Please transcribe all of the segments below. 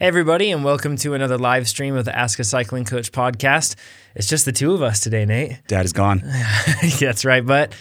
Hey everybody, and welcome to another live stream of the Ask a Cycling Coach podcast. It's just the two of us today, Nate. Dad is gone. That's right, but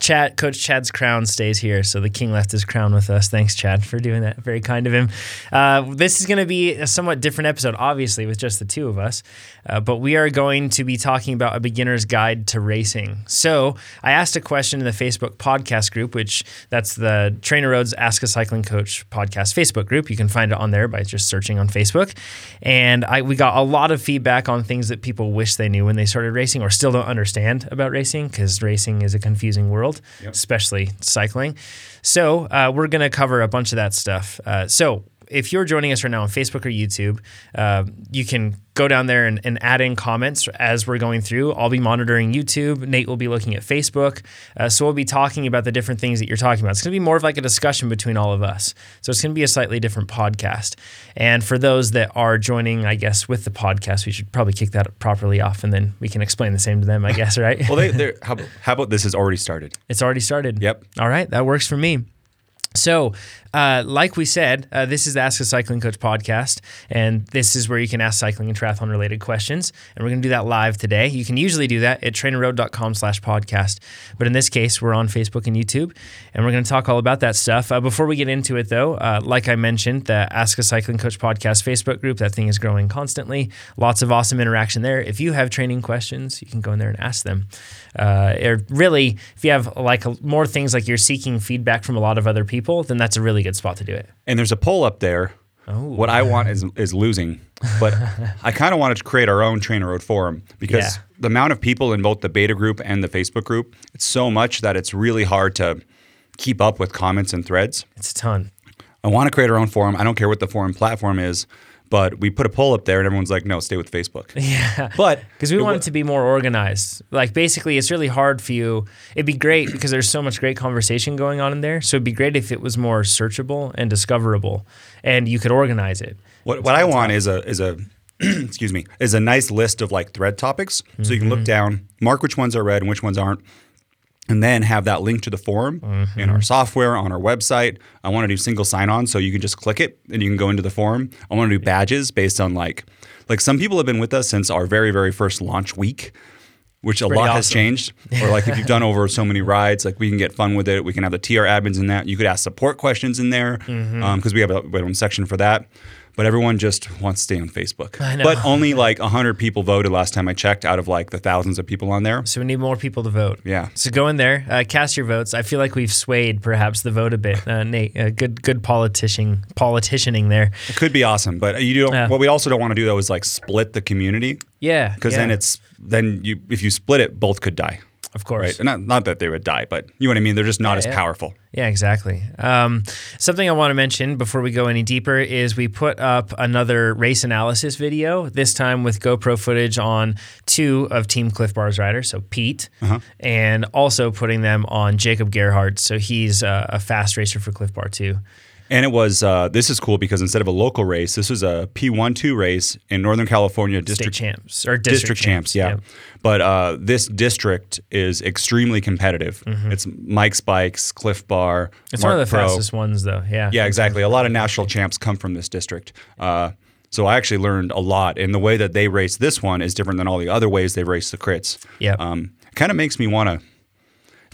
Chad, Coach Chad's crown stays here, so the king left his crown with us. Thanks, Chad, for doing that. Very kind of him. Uh, this is going to be a somewhat different episode, obviously, with just the two of us, uh, but we are going to be talking about a beginner's guide to racing. So I asked a question in the Facebook podcast group, which that's the TrainerRoad's Ask a Cycling Coach podcast Facebook group. You can find it on there by just searching on Facebook, and I we got a lot of feedback on things that people wish they knew when they started racing or still don't understand about racing because racing is a confusing world world, yep. especially cycling. So uh, we're going to cover a bunch of that stuff. Uh, so if you're joining us right now on Facebook or YouTube, uh, you can go down there and, and, add in comments as we're going through. I'll be monitoring YouTube. Nate will be looking at Facebook. Uh, so we'll be talking about the different things that you're talking about. It's going to be more of like a discussion between all of us. So it's going to be a slightly different podcast. And for those that are joining, I guess, with the podcast, we should probably kick that properly off and then we can explain the same to them, I guess, right? well, they, how, how about this has already started? It's already started. Yep. All right. That works for me. So, uh, like we said, uh, this is the Ask a Cycling Coach podcast, and this is where you can ask cycling and triathlon related questions. And we're going to do that live today. You can usually do that at trainerroad.com slash podcast. But in this case, we're on Facebook and YouTube, and we're going to talk all about that stuff. Uh, before we get into it, though, uh, like I mentioned, the Ask a Cycling Coach podcast Facebook group, that thing is growing constantly. Lots of awesome interaction there. If you have training questions, you can go in there and ask them. Uh, or really, if you have like a, more things like you're seeking feedback from a lot of other people, then that's a really good spot to do it. And there's a poll up there. Oh. What I want is is losing, but I kind of wanted to create our own TrainerRoad forum because yeah. the amount of people in both the beta group and the Facebook group, it's so much that it's really hard to keep up with comments and threads. It's a ton. I want to create our own forum. I don't care what the forum platform is. But we put a poll up there, and everyone's like, "No, stay with Facebook." Yeah, but because we want it to be more organized. Like basically, it's really hard for you. It'd be great because there's so much great conversation going on in there. So it'd be great if it was more searchable and discoverable, and you could organize it. What What I want is a is a excuse me is a nice list of like thread topics, so you can look mm-hmm. down, mark which ones are read and which ones aren't, and then have that link to the forum mm-hmm. in our software on our website. I want to do single sign on so you can just click it and you can go into the forum. I want to do badges based on like like some people have been with us since our very very first launch week which a lot awesome. has changed. or like if you've done over so many rides, like we can get fun with it. We can have the TR admins in that. You could ask support questions in there because mm-hmm. um, we have a, we have a section for that but everyone just wants to stay on Facebook. I know. But only like 100 people voted last time I checked out of like the thousands of people on there. So we need more people to vote. Yeah. So go in there, uh, cast your votes. I feel like we've swayed perhaps the vote a bit. Uh, Nate, uh, good good politician politicianing there. It could be awesome, but you don't. What we also don't want to do though is like split the community. Yeah. Because yeah. then it's then you if you split it, both could die. Of course. Right? Not, not that they would die, but you know what I mean? They're just not yeah, as yeah. powerful. Yeah, exactly. Um, something I want to mention before we go any deeper is we put up another race analysis video, this time with GoPro footage on two of Team Clif Bar's riders, so Pete, uh-huh. and also putting them on Jacob Gerhardt. So he's uh, a fast racer for Clif Bar too. And it was uh, this is cool because instead of a local race, this was a P1 2 race in Northern California district State champs or district, district champs, champs, yeah. yeah. But uh, this district is extremely competitive. Mm-hmm. It's Mike's Bikes, Clif Bar. It's Mark one of the Pro. fastest ones, though. Yeah. Yeah, exactly. A lot of national champs come from this district. Uh, so I actually learned a lot. And the way that they race this one is different than all the other ways they've raced the crits. Yeah. Um, kind of makes me want to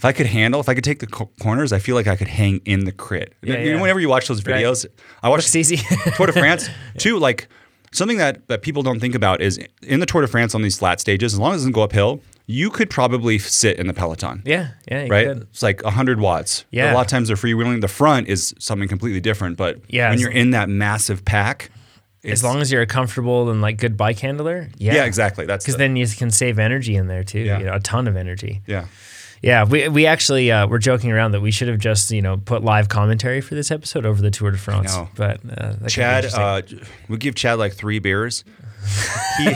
if I could handle, if I could take the co- corners, I feel like I could hang in the crit. Yeah, you yeah. know, whenever you watch those videos, right. I watch it's easy. Tour de France too. Like something that that people don't think about is in the Tour de France on these flat stages, as long as it doesn't go uphill, you could probably sit in the peloton. Yeah, yeah, right. Could. It's like hundred watts. Yeah, a lot of times they're freewheeling. The front is something completely different, but yeah, when you're in that massive pack. As long as you're a comfortable and like good bike handler, yeah, yeah, exactly. That's because the, then you can save energy in there too. Yeah. You know, a ton of energy. Yeah. Yeah, we we actually uh, were joking around that we should have just you know put live commentary for this episode over the Tour de France. But uh, Chad, uh, we give Chad like three beers, he,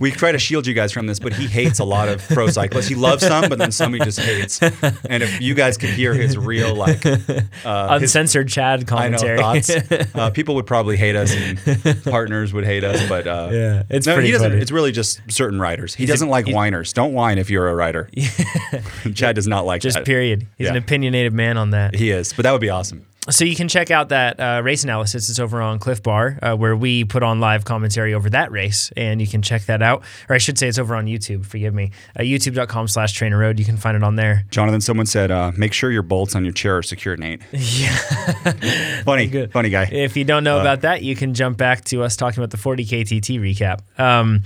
we try to shield you guys from this, but he hates a lot of pro cyclists. He loves some, but then some he just hates. And if you guys could hear his real like uh, uncensored his, Chad commentary, I know, thoughts, uh, people would probably hate us, and partners would hate us. But uh, yeah, it's no, pretty he doesn't. Funny. It's really just certain riders. He he's doesn't a, like whiners. Don't whine if you're a rider. Chad does not like just that. period. He's yeah. an opinionated man on that. He is, but that would be awesome. So you can check out that uh, race analysis. It's over on Clif Bar, uh, where we put on live commentary over that race, and you can check that out. Or I should say, it's over on YouTube. Forgive me. Uh, YouTube.com/slash TrainerRoad. You can find it on there. Jonathan, someone said, uh, make sure your bolts on your chair are secure, Nate. Yeah. funny, Good. funny guy. If you don't know Uh. about that, you can jump back to us talking about the 40 KTT recap. Um,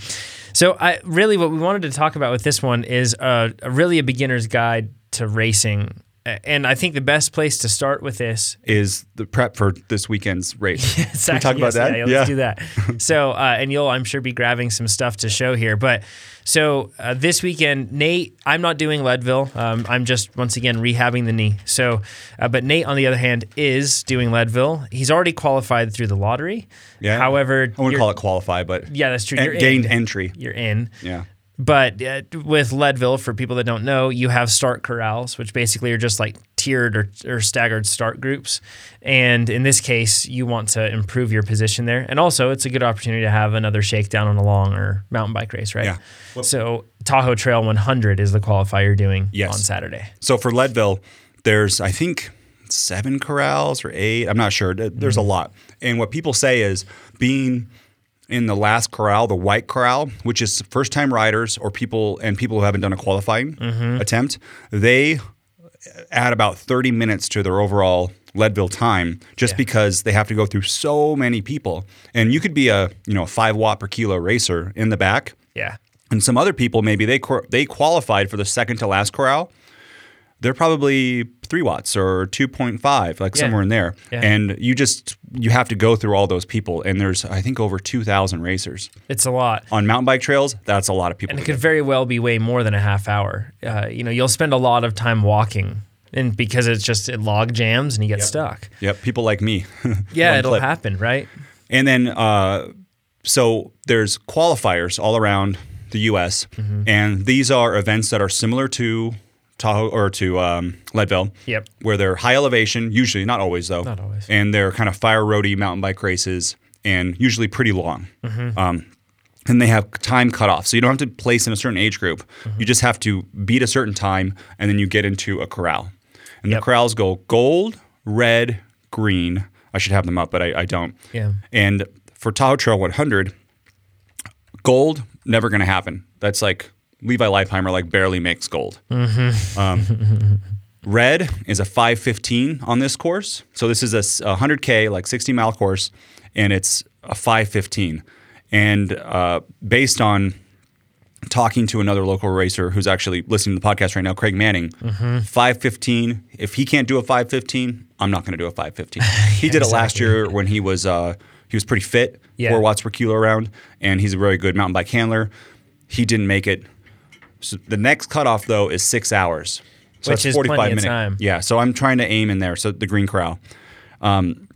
so, I really what we wanted to talk about with this one is uh, a really a beginner's guide to racing. And I think the best place to start with this Is the prep for this weekend's race? It's Can we talk actually- about yes, that? Yeah, let's do that. so, uh, and you'll, I'm sure, be grabbing some stuff to show here. But so uh, this weekend, Nate, I'm not doing Leadville. Um, I'm just once again rehabbing the knee. So, uh, but Nate, on the other hand, is doing Leadville. He's already qualified through the lottery. Yeah. However, I wouldn't call it qualify, but Yeah, that's true. en- You're gained in. entry. You're in. Yeah. But uh, with Leadville, for people that don't know, you have start corrals, which basically are just like tiered or, or staggered start groups. And in this case, you want to improve your position there. And also, it's a good opportunity to have another shakedown on a long or mountain bike race, right? Yeah. So Tahoe Trail 100 is the qualifier you're doing Yes. on Saturday. So for Leadville, there's I think seven corrals or eight. I'm not sure. There- There's a lot. And what people say is being in the last corral, the white corral, which is first time riders or people and people who haven't done a qualifying mm-hmm. attempt, they add about 30 minutes to their overall Leadville time just Yeah. because they have to go through so many people. And you could be a, you know, a 5 watt per kilo racer in the back Yeah. and some other people maybe they they qualified for the second to last corral. They're probably three watts or two point five, like Yeah. somewhere in there. Yeah. And you just you have to go through all those people, and there's I think over two thousand racers It's a lot. on mountain bike trails. That's a lot of people. And it could very well be way more than a half hour. Uh, you know, you'll spend a lot of time walking. And because it's just it log jams and you get stuck. Yep, people like me. Yeah, it'll clip. happen, right? And then, uh, so there's qualifiers all around the U.S., Mm-hmm. and these are events that are similar to Tahoe or to um, Leadville. Yep. Where they're high elevation, usually not always though. Not always. And they're kind of fire roady mountain bike races, and usually pretty long. Mm-hmm. Um, and they have time cut off, so you don't have to place in a certain age group. Mm-hmm. You just have to beat a certain time, and then you get into a corral. And Yep. the corrals go gold, red, green. I should have them up, but I, I don't. Yeah. And for Tahoe Trail 100, gold never going to happen. That's like Levi Leipheimer like barely makes gold. Um, red is a 515 on this course. So this is a 100k like 60 mile course, and it's a 515. And uh, based on talking to another local racer who's actually listening to the podcast right now, Craig Manning, 515. If he can't do a 515, I'm not going to do a 515. He did it last year when he was uh, he was pretty fit, Yeah. four watts per kilo around, and he's a very good mountain bike handler. He didn't make it. So the next cutoff though is six hours, so Which that's is 45 plenty of minutes. time. Yeah, so I'm trying to aim in there. So the green corral. Um,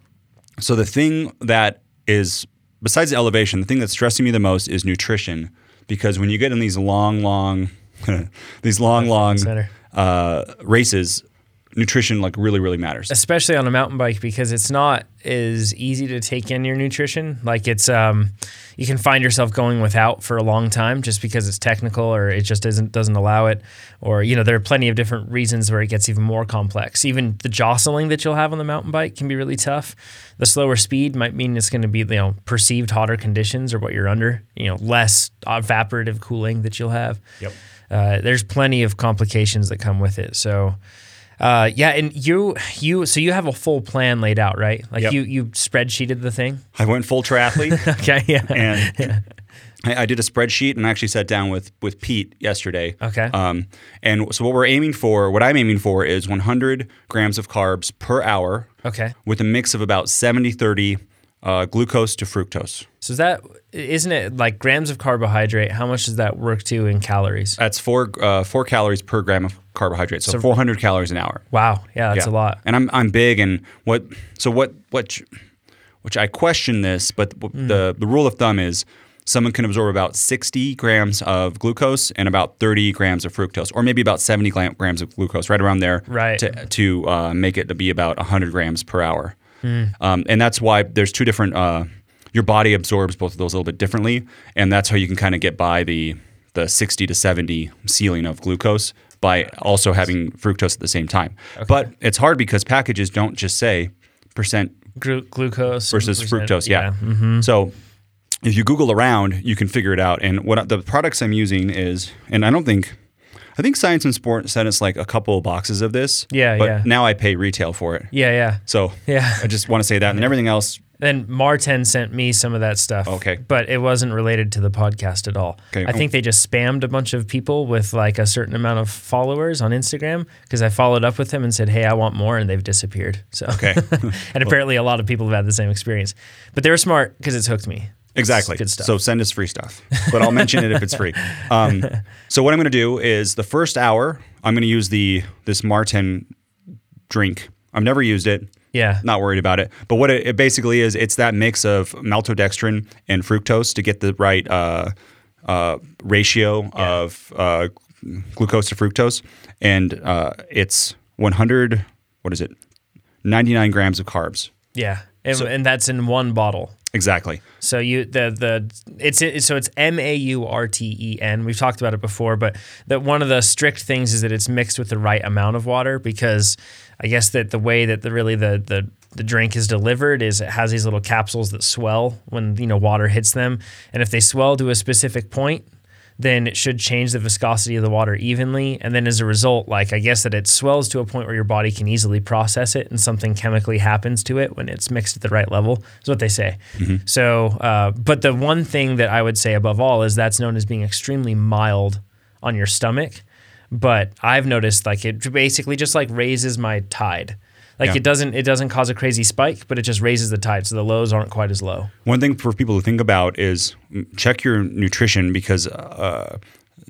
so the thing that is besides the elevation, the thing that's stressing me the most is nutrition because when you get in these long, long, these long, long uh, races, nutrition like really, really matters. especially on a mountain bike because it's not as easy to take in your nutrition like it's um you can find yourself going without for a long time just because it's technical or it just isn't doesn't allow it or you know there are plenty of different reasons where it gets even more complex even the jostling that you'll have on the mountain bike can be really tough the slower speed might mean it's going to be you know perceived hotter conditions or what you're under you know less evaporative cooling that you'll have Yep. uh, there's plenty of complications that come with it. So, uh, yeah, and you you so you have a full plan laid out, right? Like Yep. you you spreadsheeted the thing. I went full triathlete. Okay, yeah, and I, I did a spreadsheet and I actually sat down with with Pete yesterday. Okay. Um, and so what we're aiming for, what I'm aiming for, is 100 grams of carbs per hour okay. with a mix of about 70 30 uh, glucose to fructose. So is that isn't it like grams of carbohydrate? How much does that work to in calories? That's four uh, four calories per gram of carbohydrate, so, 400 calories an hour. Wow, yeah, that's Yeah. a lot. And I'm I'm big and what so what what which I question this, but Hmm. the the rule of thumb is someone can absorb about 60 grams of glucose and about 30 grams of fructose, or maybe about 70 grams of glucose, right around there, Right. to to uh, make it to be about 100 grams per hour. Hmm. Um, and that's why there's two different. Uh, your body absorbs both of those a little bit differently, and that's how you can kind of get by the the 60 to 70 ceiling of glucose by also having fructose at the same time. But it's hard because packages don't just say percent Glu- glucose versus percent- fructose. Yeah. Mhm. So if you Google around, you can figure it out. And what the products I'm using is, and I don't think, I think Science in Sport sent us like a couple of boxes of this. Yeah, But yeah. now I pay retail for it. Yeah, yeah. So Yeah. I just want to say that, and everything else. Then Maurten sent me some of that stuff. Okay. But it wasn't related to the podcast at all. Okay. I think they just spammed a bunch of people with like a certain amount of followers on Instagram because I followed up with them and said, hey, I want more, and they've disappeared. So, Okay. and apparently a lot of people have had the same experience. But they were smart because it's hooked me. Exactly. Good stuff. So send us free stuff, but I'll mention it if it's free. Um, so what I'm going to do is the first hour, I'm going to use the this Maurten drink. I've never used it. yeah. Not worried about it. But what it, it basically is, it's that mix of maltodextrin and fructose to get the right uh, uh, ratio of uh, glucose to fructose, and uh, it's 100. What is it? 99 grams of carbs. Yeah. And, and that's in one bottle. Exactly. So you the the it's it, so it's M A U R T E N. We've talked about it before, but that one of the strict things is that it's mixed with the right amount of water because I guess that the way that the really the the the drink is delivered is it has these little capsules that swell when you know water hits them, and if they swell to a specific point, then it should change the viscosity of the water evenly. And then as a result, like I guess that it swells to a point where your body can easily process it and something chemically happens to it when it's mixed at the right level, is what they say. So, uh, but the one thing that I would say above all is that's known as being extremely mild on your stomach. But I've noticed like it basically just like raises my tide. Like Yeah. it doesn't it doesn't cause a crazy spike, but it just raises the tide, so the lows aren't quite as low. One thing for people to think about is mm, check your nutrition because uh,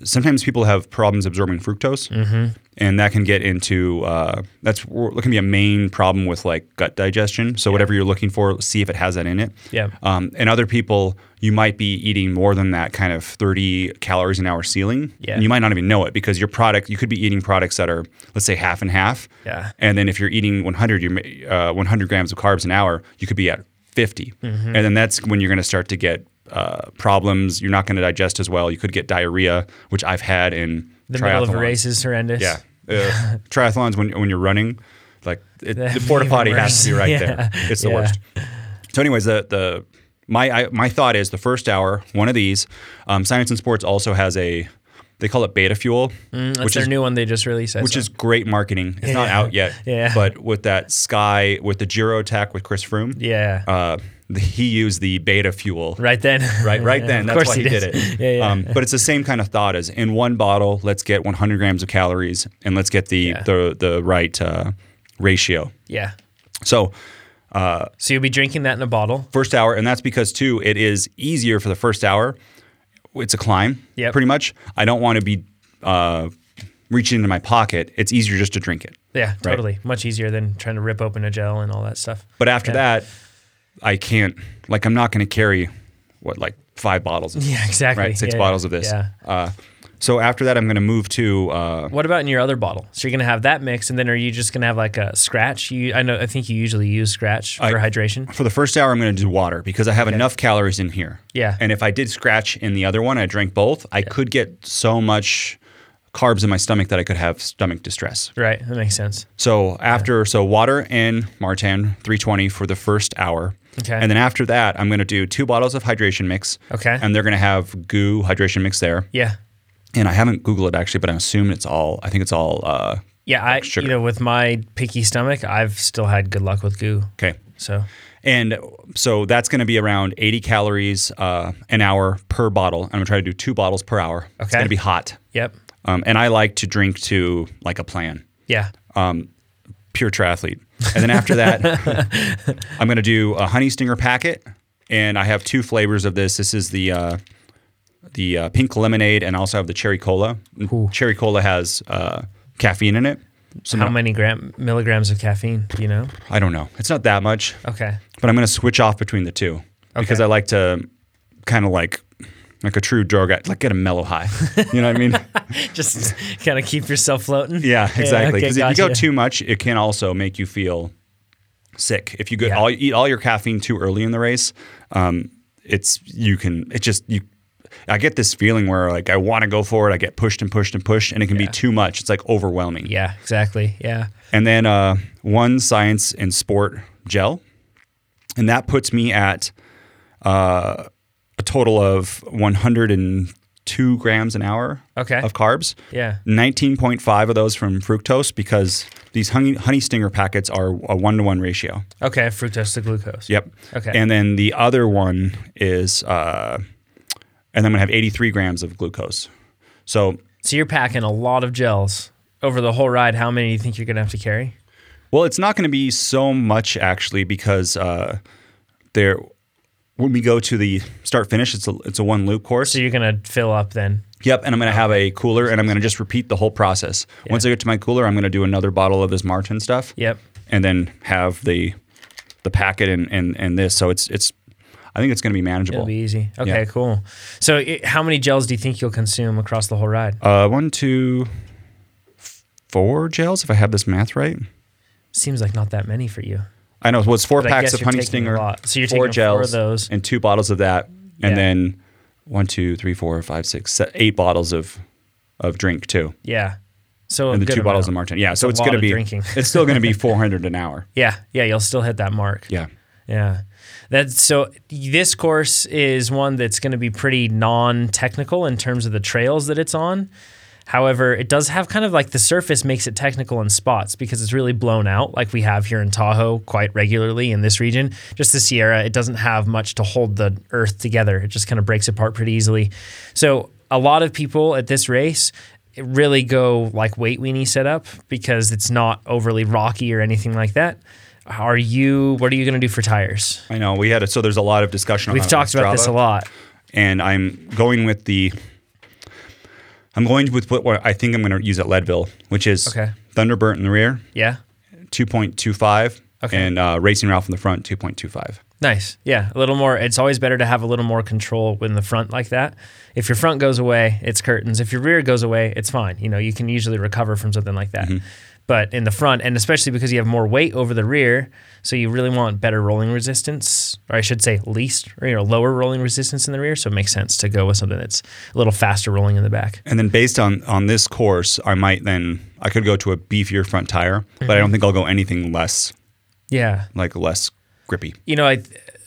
sometimes people have problems absorbing fructose, Mm-hmm. and that can get into uh, that's that can be a main problem with like gut digestion. So whatever you're looking for, see if it has that in it. Yeah. Um, and other people, you might be eating more than that kind of 30 calories an hour ceiling. Yeah. And you might not even know it because your product, you could be eating products that are, let's say, half and half. Yeah. And then if you're eating 100, you're, uh, 100 grams of carbs an hour, you could be at 50. Mm-hmm. And then that's when you're going to start to get uh, problems. You're not going to digest as well. You could get diarrhea, which I've had in The middle of a race is horrendous. Yeah. Uh, triathlons, when, when you're running, like it, the porta potty has to be right Yeah. there. It's the Yeah. worst. So, anyways, the the my I, my thought is the first hour, one of these. Um, Science in Sports also has a they call it Beta Fuel, Mm, That's which their is new one they just released. I which saw. is great marketing. It's not out yet, Yeah. but with that Sky with the Giro attack with Chris Froome, yeah. uh, he used the Beta Fuel. right then. Right, right then. That's why he did, it. yeah, yeah. Um, but it's the same kind of thought as in one bottle, let's get 100 grams of calories and let's get the Yeah. the the right uh, ratio. yeah. So So you'll be drinking that in a bottle. first hour, and that's because too it is easier for the first hour. It's a climb, Yep. pretty much. I don't want to be uh, reaching into my pocket. It's easier just to drink it. Yeah, totally. Much easier than trying to rip open a gel and all that stuff. But after Yeah. that, I can't. Like, I'm not going to carry what like five bottles. Of, Yeah, exactly. Right, six Yeah, bottles of this. Yeah. Uh, so after that, I'm going to move to. Uh, What about in your other bottle? So you're gonna have that mix, and then are you just gonna have like a scratch? You, I know, I think you usually use scratch for I- hydration. for the first hour, I'm going to do water because I have enough calories in here. Yeah. And if I did scratch in the other one, I drank both, I could get so much carbs in my stomach that I could have stomach distress. Right, that makes sense. So after, so water and Maurten 320 for the first hour. Okay. And then after that, I'm going to do two bottles of hydration mix. Okay. And they're going to have GU hydration mix there. Yeah, And I haven't Googled it actually, but I assume it's all, I think it's all, uh, yeah. I, sugar. you know, with my picky stomach, I've still had good luck with GU. okay. So And so that's going to be around 80 calories uh, an hour per bottle. I'm going to try to do two bottles per hour. Okay. It's going to be hot. yep, Um, and I like to drink to like a plan, yeah, Um, pure triathlete. And then after that, I'm going to do a honey stinger packet. And I have two flavors of this. This is the uh, the uh, pink lemonade, and I also have the cherry cola. Cherry cola has uh, caffeine in it. So How many gram milligrams of caffeine? Do you know? I don't know. It's not that much, Okay. but I'm going to switch off between the two because I like to kind of like like a true drug addict, like get a mellow high. You know what I mean? Just kind of keep yourself floating. Yeah, exactly. okay, Because if you go too much, it can also make you feel sick. If you go Yeah. all eat all your caffeine too early in the race, um, it's you can it just you. I get this feeling where like I want to go for it. I get pushed and pushed and pushed, and it can be too much. It's like overwhelming. Yeah, exactly. Yeah. And then uh, one science in sport gel, and that puts me at uh, a total of 102 grams an hour Okay. of carbs. Yeah. 19.5 of those from fructose because these honey, honey stinger packets are a one to one ratio. Okay. Fructose to glucose. Yep. Okay. And then the other one is, uh, and I'm gonna have 83 grams of glucose. So, So you're packing a lot of gels over the whole ride. How many do you think you're gonna have to carry? well, it's not gonna be so much actually because uh, there, when we go to the start finish, it's a it's a one loop course. So you're gonna fill up then. Yep, and I'm going to have a cooler, and I'm going to just repeat the whole process. Once I get to my cooler, I'm going to do another bottle of this Maurten stuff. Yep. and then have the the packet and and, and this. So it's it's I think it's going to be manageable. It'll be easy. Okay. Yeah. Cool. So i how many gels do you think you'll consume across the whole ride? uh, one, two, four gels if I have this math right. Seems like not that many for you. I know. Well, it's four But I packs guess of you're Honey taking a Stinger, lot. So you're four taking four of gels, those. and two bottles of that, and then one, two, three, four, five, six, se- eight bottles of of drink too, Yeah. So and the two bottles of amount. Maurten. Yeah, so a it's lot going to of be drinking. it's still going to be 400 an hour. Yeah. Yeah. You'll still hit that mark. Yeah. Yeah. That's so this course is one that's going to be pretty non-technical in terms of the trails that it's on. However, it does have kind of like the surface makes it technical in spots because it's really blown out like we have here in Tahoe quite regularly in this region. Just the Sierra, it doesn't have much to hold the earth together. It just kind of breaks apart pretty easily. So, a lot of people at this race really go like weight weenie setup because it's not overly rocky or anything like that. Are you what are you going to do for tires? I know we had it. So there's a lot of discussion. We've talked about this a lot. and I'm going with the. I'm going with what, what I think I'm going to use at Leadville, which is Okay. Thunder Burt in the rear, Yeah. 2.25, Okay. and uh, Racing Ralph in the front, 2.25. Nice. Yeah. A little more. It's always better to have a little more control in the front like that. If your front goes away, it's curtains. If your rear goes away, it's fine. You know, you can usually recover from something like that. But in the front, and especially because you have more weight over the rear, so you really want better rolling resistance, or I should say, least or you know, lower rolling resistance in the rear. So it makes sense to go with something that's a little faster rolling in the back. And then based on on this course, I might then I could go to a beefier front tire, but Mm-hmm. I don't think I'll go anything less Yeah. like less grippy. you know, I,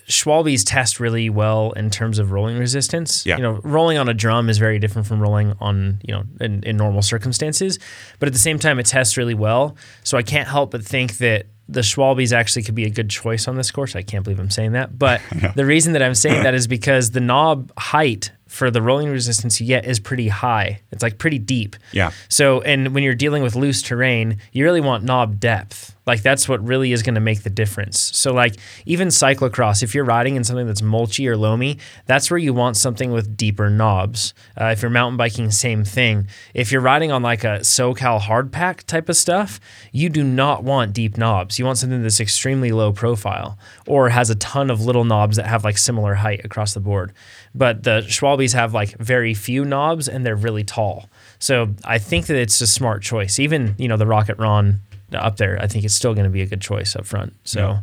Schwalbe's test really well in terms of rolling resistance. Yeah. You know, rolling on a drum is very different from rolling on, you know, in, in normal circumstances. But at the same time, it tests really well. So I can't help but think that the Schwalbe's actually could be a good choice on this course. I can't believe I'm saying that. But the reason that I'm saying that is because the knob height for the rolling resistance you get is pretty high. It's like pretty deep. Yeah. So, and when you're dealing with loose terrain, you really want knob depth. Like that's what really is going to make the difference. So, like even cyclocross, if you're riding in something that's mulchy or loamy, that's where you want something with deeper knobs. Uh, if you're mountain biking, same thing. If you're riding on like a SoCal hard pack type of stuff, you do not want deep knobs. You want something that's extremely low profile or has a ton of little knobs that have like similar height across the board. But the Schwalbe's have like very few knobs and they're really tall. So I think that it's a smart choice. Even, you know, the Rocket Ron up there, I think it's still going to be a good choice up front. So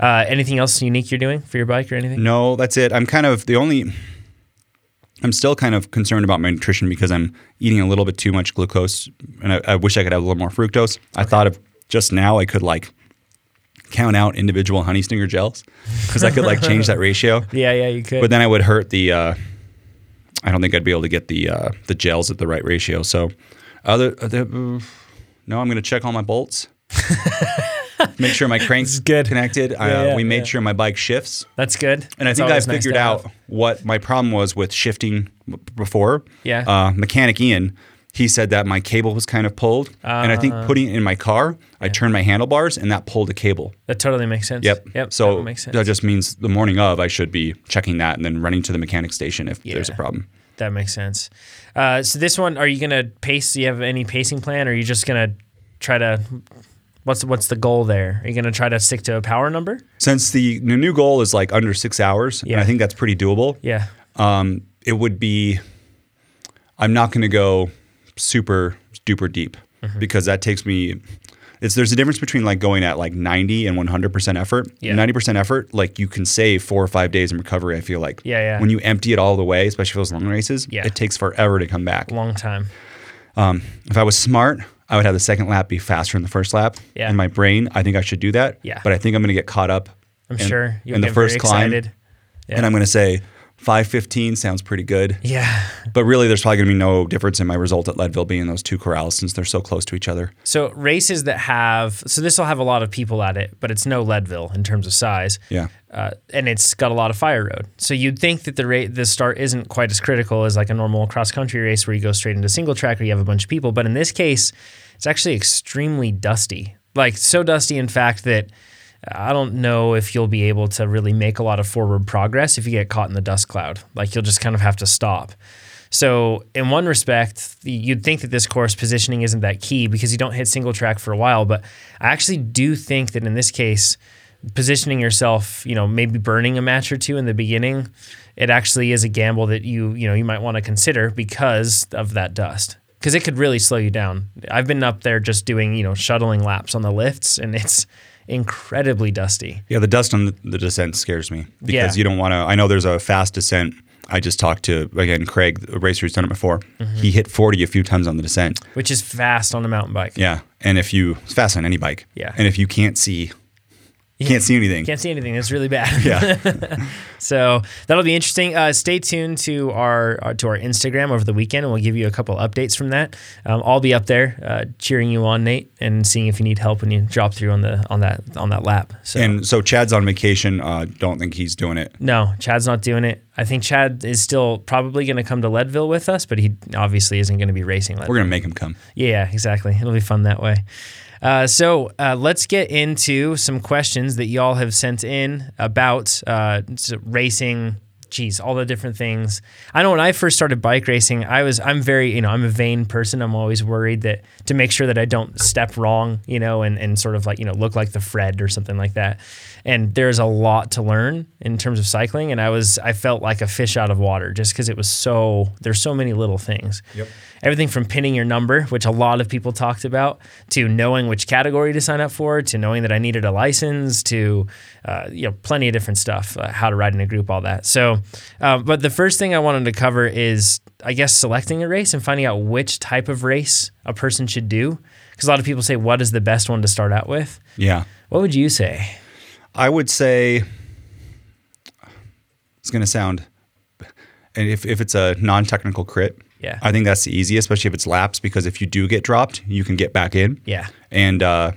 uh, anything else unique you're doing for your bike or anything? No, that's it. I'm kind of the only. I'm still kind of concerned about my nutrition because I'm eating a little bit too much glucose, and I, I wish I could have a little more fructose. I thought of just now I could like count out individual honey stinger gels because I could like change that ratio, Yeah, yeah, you could. but then I would hurt the. Uh, I don't think I'd be able to get the uh, the gels at the right ratio. So, other, other uh, no, I'm going to check all my bolts. Make sure my crank's good. connected. uh, yeah, we made yeah. sure my bike shifts. That's good. And I It's think I always nice figured out have. what my problem was with shifting before. Yeah. Uh, mechanic Ian, he said that my cable was kind of pulled. and I think Uh, putting it in my car, I turned my handlebars and that pulled the cable. That totally makes sense. Yep. Yep. So that makes sense. that just means the morning of, I should be checking that and then running to the mechanic station if there's a problem. That makes sense. Uh, so this one, are you gonna pace? Do you have any pacing plan? Or are you just gonna try to? What's what's the goal there? Are you gonna try to stick to a power number? Since the, new goal is like under six hours, and I think that's pretty doable. Yeah. um, it would be I'm not going to go super duper deep Mm-hmm. because that takes me it's there's a difference between like going at like 90 and 100% effort. Yeah. 90% effort like you can save 4 or 5 days in recovery I feel like. Yeah, yeah. When you empty it all the way, especially for those long races, Yeah. it takes forever to come back. Long time. Um, if I was smart, I would have the second lap be faster than the first lap. Yeah. In my brain, I think I should do that. Yeah. But I think I'm going to get caught up. I'm in, sure you'll in the get first very climb. Yeah. and I'm going to say 5:15 sounds pretty good. Yeah. But really, there's probably going to be no difference in my result at Leadville being those two corrals since they're so close to each other. So races that have so this will have a lot of people at it, but it's no Leadville in terms of size. Yeah. Uh, and it's got a lot of fire road. So you'd think that the rate the start isn't quite as critical as like a normal cross country race where you go straight into single track or you have a bunch of people. But in this case, it's actually extremely dusty. Like so dusty, in fact, that I don't know if you'll be able to really make a lot of forward progress if you get caught in the dust cloud. Like you'll just kind of have to stop. So, in one respect, you'd think that this course positioning isn't that key because you don't hit single track for a while. But I actually do think that in this case, positioning yourself, you know, maybe burning a match or two in the beginning, it actually is a gamble that you, you know, you might want to consider because of that dust. Because it could really slow you down. I've been up there just doing, you know, shuttling laps on the lifts, and it's incredibly dusty. Yeah, the dust on the, the descent scares me because Yeah. you don't want to. I know there's a fast descent. I just talked to again Craig, a racer who's done it before. Mm-hmm. He hit 40 a few times on the descent. which is fast on a mountain bike. Yeah, and if you it's fast on any bike. Yeah. and if you can't see, you can't see anything. Can't see anything. It's really bad. Yeah, So that'll be interesting. Uh, stay tuned to our, our to our Instagram over the weekend, and we'll give you a couple updates from that. Um, I'll be up there uh, cheering you on, Nate, and seeing if you need help when you drop through on the on that on that lap. So and so Chad's on vacation. Uh, don't think he's doing it. no, Chad's not doing it. I think Chad is still probably going to come to Leadville with us, but he obviously isn't going to be racing Leadville. We're gonna make him come. Yeah, exactly. It'll be fun that way. Uh, so uh, let's get into some questions that y'all have sent in about uh, racing. Geez, all the different things. I know when I first started bike racing, I was I'm very you know I'm a vain person. I'm always worried that to make sure that I don't step wrong, you know, and and sort of like you know look like the Fred or something like that. And there's a lot to learn in terms of cycling, and I was I felt like a fish out of water just because it was so there's so many little things Yep. everything from pinning your number, which a lot of people talked about, to knowing which category to sign up for, to knowing that I needed a license, to uh, you know plenty of different stuff, uh, how to ride in a group, all that. So, uh, but the first thing I wanted to cover is, I guess, selecting a race and finding out which type of race a person should do. Because a lot of people say, what is the best one to start out with? Yeah, What would you say? I would say it's gonna sound. And if, if it's a non-technical crit, Yeah. I think that's the easiest, especially if it's laps, because if you do get dropped, you can get back in. Yeah. and uh,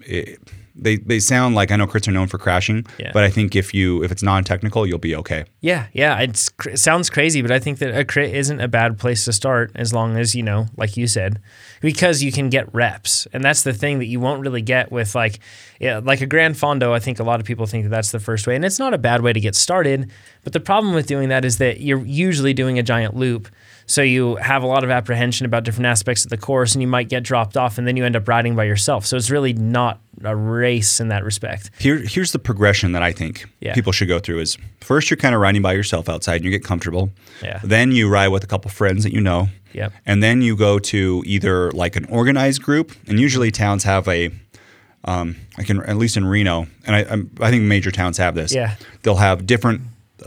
it, they they sound like I know crits are known for crashing, Yeah. but I think if you if it's non-technical, you'll be okay. Yeah, yeah, it's, it sounds crazy, but I think that a crit isn't a bad place to start as long as, you know, like you said, because you can get reps. And that's the thing that you won't really get with like yeah, like a Gran Fondo. I think a lot of people think that that's the first way, and it's not a bad way to get started, but the problem with doing that is that you're usually doing a giant loop. So you have a lot of apprehension about different aspects of the course and you might get dropped off and then you end up riding by yourself. So it's really not a race in that respect. Here here's the progression that I think Yeah. people should go through is first you're kind of riding by yourself outside and you get comfortable. Yeah. Then you ride with a couple friends that you know. Yep. And then you go to either like an organized group, and usually towns have a, um, like in, at least in Reno, and I, I'm, I think major towns have this. Yeah. They'll have different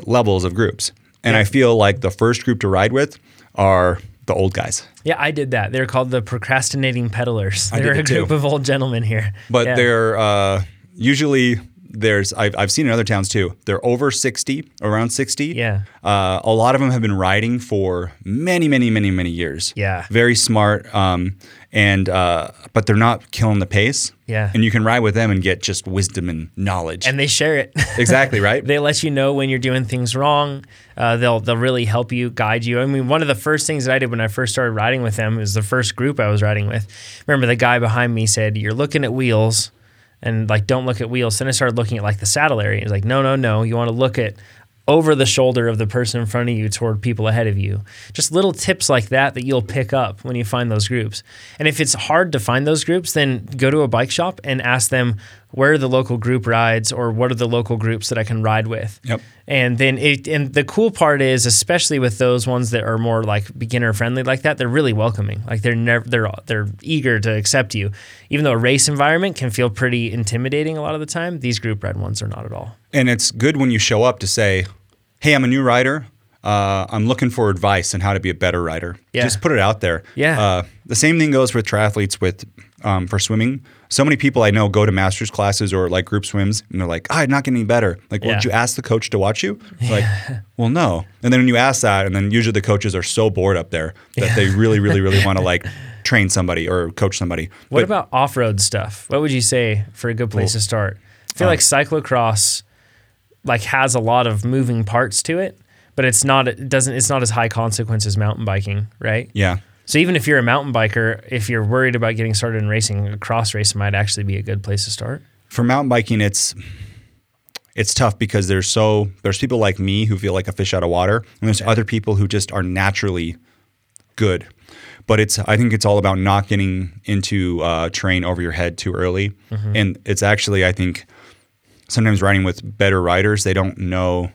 levels of groups, and I feel like the first group to ride with are the old guys, Yeah, I did that. They're called the procrastinating peddlers. They're a group too. of old gentlemen here. but Yeah. they're uh, usually there's I've, I've seen in other towns too. They're over sixty, around sixty. Yeah. Uh, a lot of them have been riding for many, many, many, many years. Yeah. Very smart. Um, and uh, but they're not killing the pace. Yeah. And you can ride with them and get just wisdom and knowledge. and they share it. exactly right. they let you know when you're doing things wrong. Uh, they'll they'll really help you, guide you. I mean, one of the first things that I did when I first started riding with them was the first group I was riding with. Remember, the guy behind me said, "You're looking at wheels." And like, don't look at wheels. Then I started looking at like the saddle area. He's like, no, no, no. You want to look at over the shoulder of the person in front of you toward people ahead of you. Just little tips like that that you'll pick up when you find those groups. And if it's hard to find those groups, then go to a bike shop and ask them where are the local group rides or what are the local groups that I can ride with. Yep. And then it and the cool part is especially with those ones that are more like beginner friendly like that, they're really welcoming. Like they're never they're they're eager to accept you. Even though a race environment can feel pretty intimidating a lot of the time, these group ride ones are not at all. And it's good when you show up to say, "Hey, I'm a new rider. uh, I'm looking for advice on how to be a better rider. Yeah. Just put it out there. Yeah. Uh, the same thing goes with triathletes with um, for swimming. So many people I know go to masters classes or like group swims and they're like, oh, I'm not getting any better. Like, well, Yeah. did you ask the coach to watch you? Like, well, no. And then when you ask that, and then usually the coaches are so bored up there that they really, really, really want to like train somebody or coach somebody. What But about off-road stuff? What would you say for a good place to start? I feel um, like cyclocross like has a lot of moving parts to it, but it's not it doesn't it's not as high consequence as mountain biking, right? yeah. So even if you're a mountain biker, if you're worried about getting started in racing, a cross race might actually be a good place to start. for mountain biking it's it's tough because there's so there's people like me who feel like a fish out of water and there's other people who just are naturally good but it's i think it's all about not getting into uh, terrain over your head too early and it's actually i think sometimes riding with better riders they don't know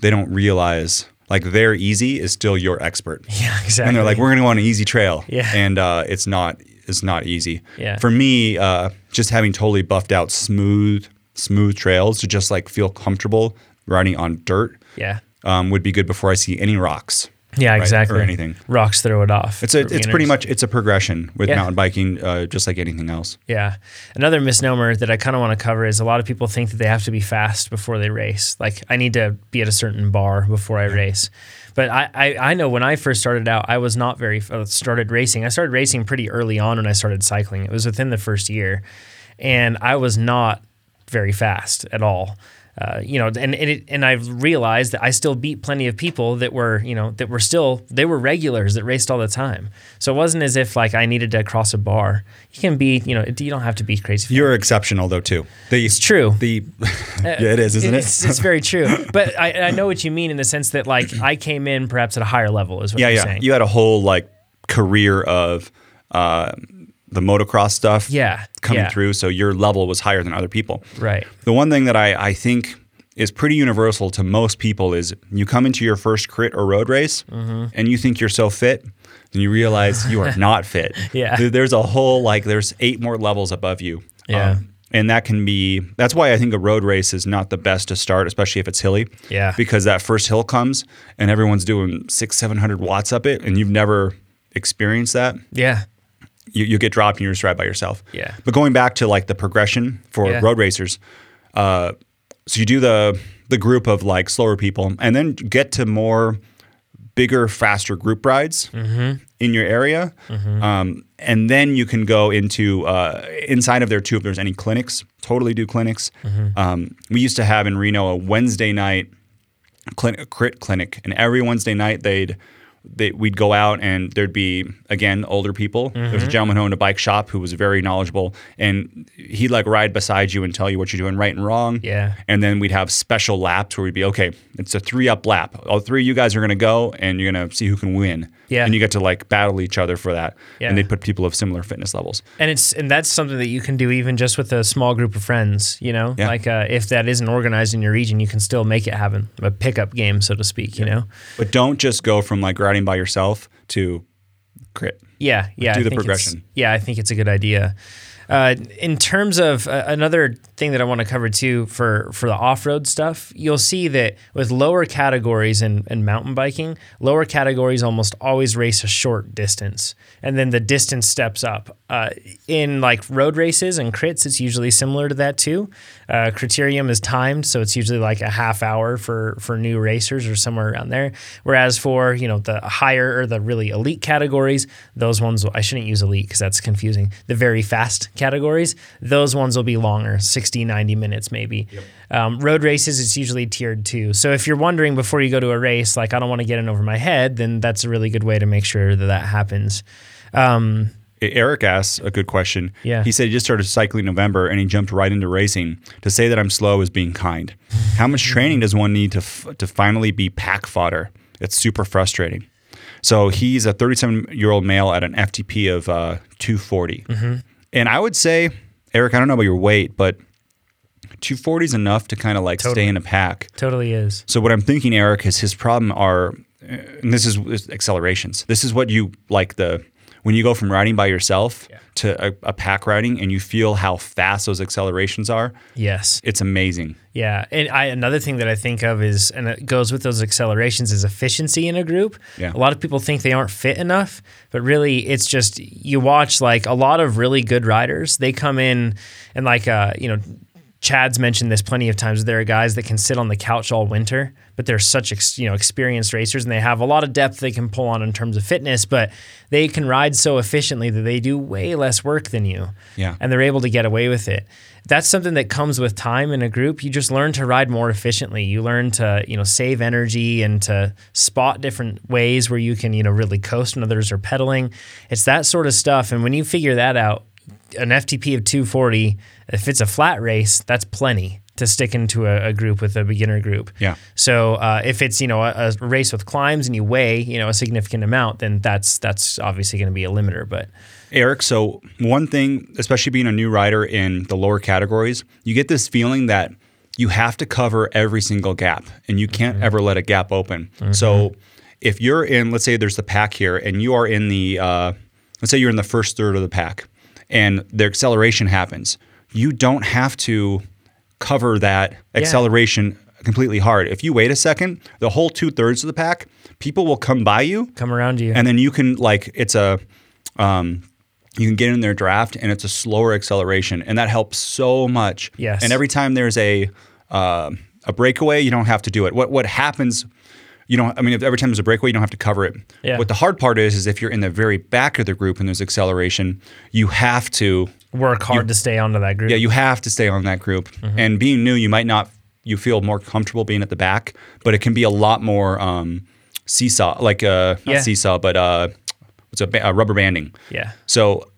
they don't realize like their easy is still your expert Yeah, exactly. and they're like, "We're going to go on an easy trail," Yeah. and uh, it's not it's not easy. Yeah. For me, uh, just having totally buffed out smooth smooth trails to just like feel comfortable riding on dirt yeah. um, would be good before I see any rocks. Yeah, right, exactly. or anything. Rocks throw it off. It's a it's pretty much it's a progression with Yeah. mountain biking, uh, just like anything else. Yeah. Another misnomer that I kind of want to cover is a lot of people think that they have to be fast before they race. Like I need to be at a certain bar before I race. But I, I, I know when I first started out, I was not very uh, started racing. I started racing pretty early on when I started cycling. It was within the first year, and I was not very fast at all. Uh, you know, and and, it, and I've realized that I still beat plenty of people that were, you know, that were still they were regulars that raced all the time. So it wasn't as if like I needed to cross a bar. You can be, you know, you don't have to be crazy. You're exceptional though too. The, It's true. The yeah, it is, isn't it's, it? it's very true. But I, I know what you mean in the sense that like I came in perhaps at a higher level is what yeah, you're yeah. saying. You had a whole like career of uh, the motocross stuff. Yeah, coming yeah. through, so your level was higher than other people. Right. The one thing that I, I think is pretty universal to most people is you come into your first crit or road race Mm-hmm. and you think you're so fit and you realize you are not fit. Yeah. There's a whole like there's eight more levels above you. Um, Yeah. and that can be that's why I think a road race is not the best to start, especially if it's hilly. Yeah. Because that first hill comes and everyone's doing six, seven hundred watts up it and you've never experienced that Yeah. You, you get dropped and you're just right by yourself. Yeah. But going back to like the progression for Yeah. road racers, uh, so you do the the group of like slower people, and then get to more bigger, faster group rides Mm-hmm. in your area, um, and then you can go into uh, inside of there too if there's any clinics. Totally do clinics. Mm-hmm. Um, we used to have in Reno a Wednesday night clinic, crit clinic, and every Wednesday night they'd they, we'd go out and there'd be again older people. There Mm-hmm. was a gentleman who owned a bike shop who was very knowledgeable, and he'd like ride beside you and tell you what you're doing right and wrong. Yeah. And then we'd have special laps where we'd be okay. It's a three up lap. All three of you guys are gonna go, and you're gonna see who can win. Yeah. And you get to like battle each other for that. Yeah. And they put people of similar fitness levels. And it's and that's something that you can do even just with a small group of friends. You know, Yeah. like uh, if that isn't organized in your region, you can still make it happen. A pickup game, so to speak. You know. But don't just go from like riding by yourself to crit. Yeah, yeah. do I the progression. Yeah, I think it's a good idea. Uh, in terms of uh, another thing that I want to cover too for for the off road stuff, you'll see that with lower categories in, in mountain biking, lower categories almost always race a short distance, and then the distance steps up. Uh, in like road races and crits, it's usually similar to that too. Uh, criterium is timed, so it's usually like a half hour for for new racers or somewhere around there. Whereas for you know the higher or the really elite categories, those ones I shouldn't use elite because that's confusing. The very fast categories, those ones will be longer, 60, 90 minutes maybe. Um, road races, it's usually tiered too. So if you're wondering before you go to a race, like I don't want to get in over my head, then that's a really good way to make sure that that happens. Um, Eric asks a good question. Yeah. He said he just started cycling in November and he jumped right into racing. To say that I'm slow is being kind. How much training does one need to f- to finally be pack fodder? It's super frustrating. So he's a 37 year old male at an FTP of uh, 240, Mm-hmm. and I would say, Eric, I don't know about your weight, but 240 is enough to kind of like stay in a pack. totally is. So what I'm thinking, Eric, is his problem are, and this is is accelerations. This is what you like the when you go from riding by yourself Yeah. to a, a pack riding and you feel how fast those accelerations are, Yes. it's amazing. Yeah, and I, another thing that I think of is, and it goes with those accelerations, is efficiency in a group. Yeah. A lot of people think they aren't fit enough, but really, it's just you watch like a lot of really good riders. They come in and like uh, you know, Chad's mentioned this plenty of times. There are guys that can sit on the couch all winter, but they're such ex, you know experienced racers, and they have a lot of depth they can pull on in terms of fitness. But they can ride so efficiently that they do way less work than you Yeah. and they're able to get away with it. That's something that comes with time in a group. You just learn to ride more efficiently. You learn to, you know, save energy and to spot different ways where you can, you know, really coast when others are pedaling. It's that sort of stuff. And when you figure that out, an FTP of 240, if it's a flat race, that's plenty to stick into a, a group with a beginner group. Yeah. So uh, if it's you know a, a race with climbs and you weigh you know a significant amount, then that's that's obviously going to be a limiter. But Eric, so one thing, especially being a new rider in the lower categories, you get this feeling that you have to cover every single gap and you can't Mm-hmm. ever let a gap open. So if you're in, let's say there's the pack here and you are in the, uh, let's say you're in the first third of the pack and their acceleration happens, you don't have to cover that acceleration completely hard. If you wait a second, the whole two thirds of the pack, people will come by you come around you. and then you can like it's a um, you can get in their draft and it's a slower acceleration and that helps so much Yes. and every time there's a uh, a breakaway you don't have to do it what what happens you don't i mean if every time there's a breakaway you don't have to cover it Yeah. what the hard part is is if you're in the very back of the group and there's acceleration you have to work hard to stay onto that group. yeah you have to stay on that group Mm-hmm. and being new you might not you feel more comfortable being at the back but it can be a lot more um, seesaw like uh not Yeah. seesaw but uh what's a ba- uh, rubber banding yeah. so,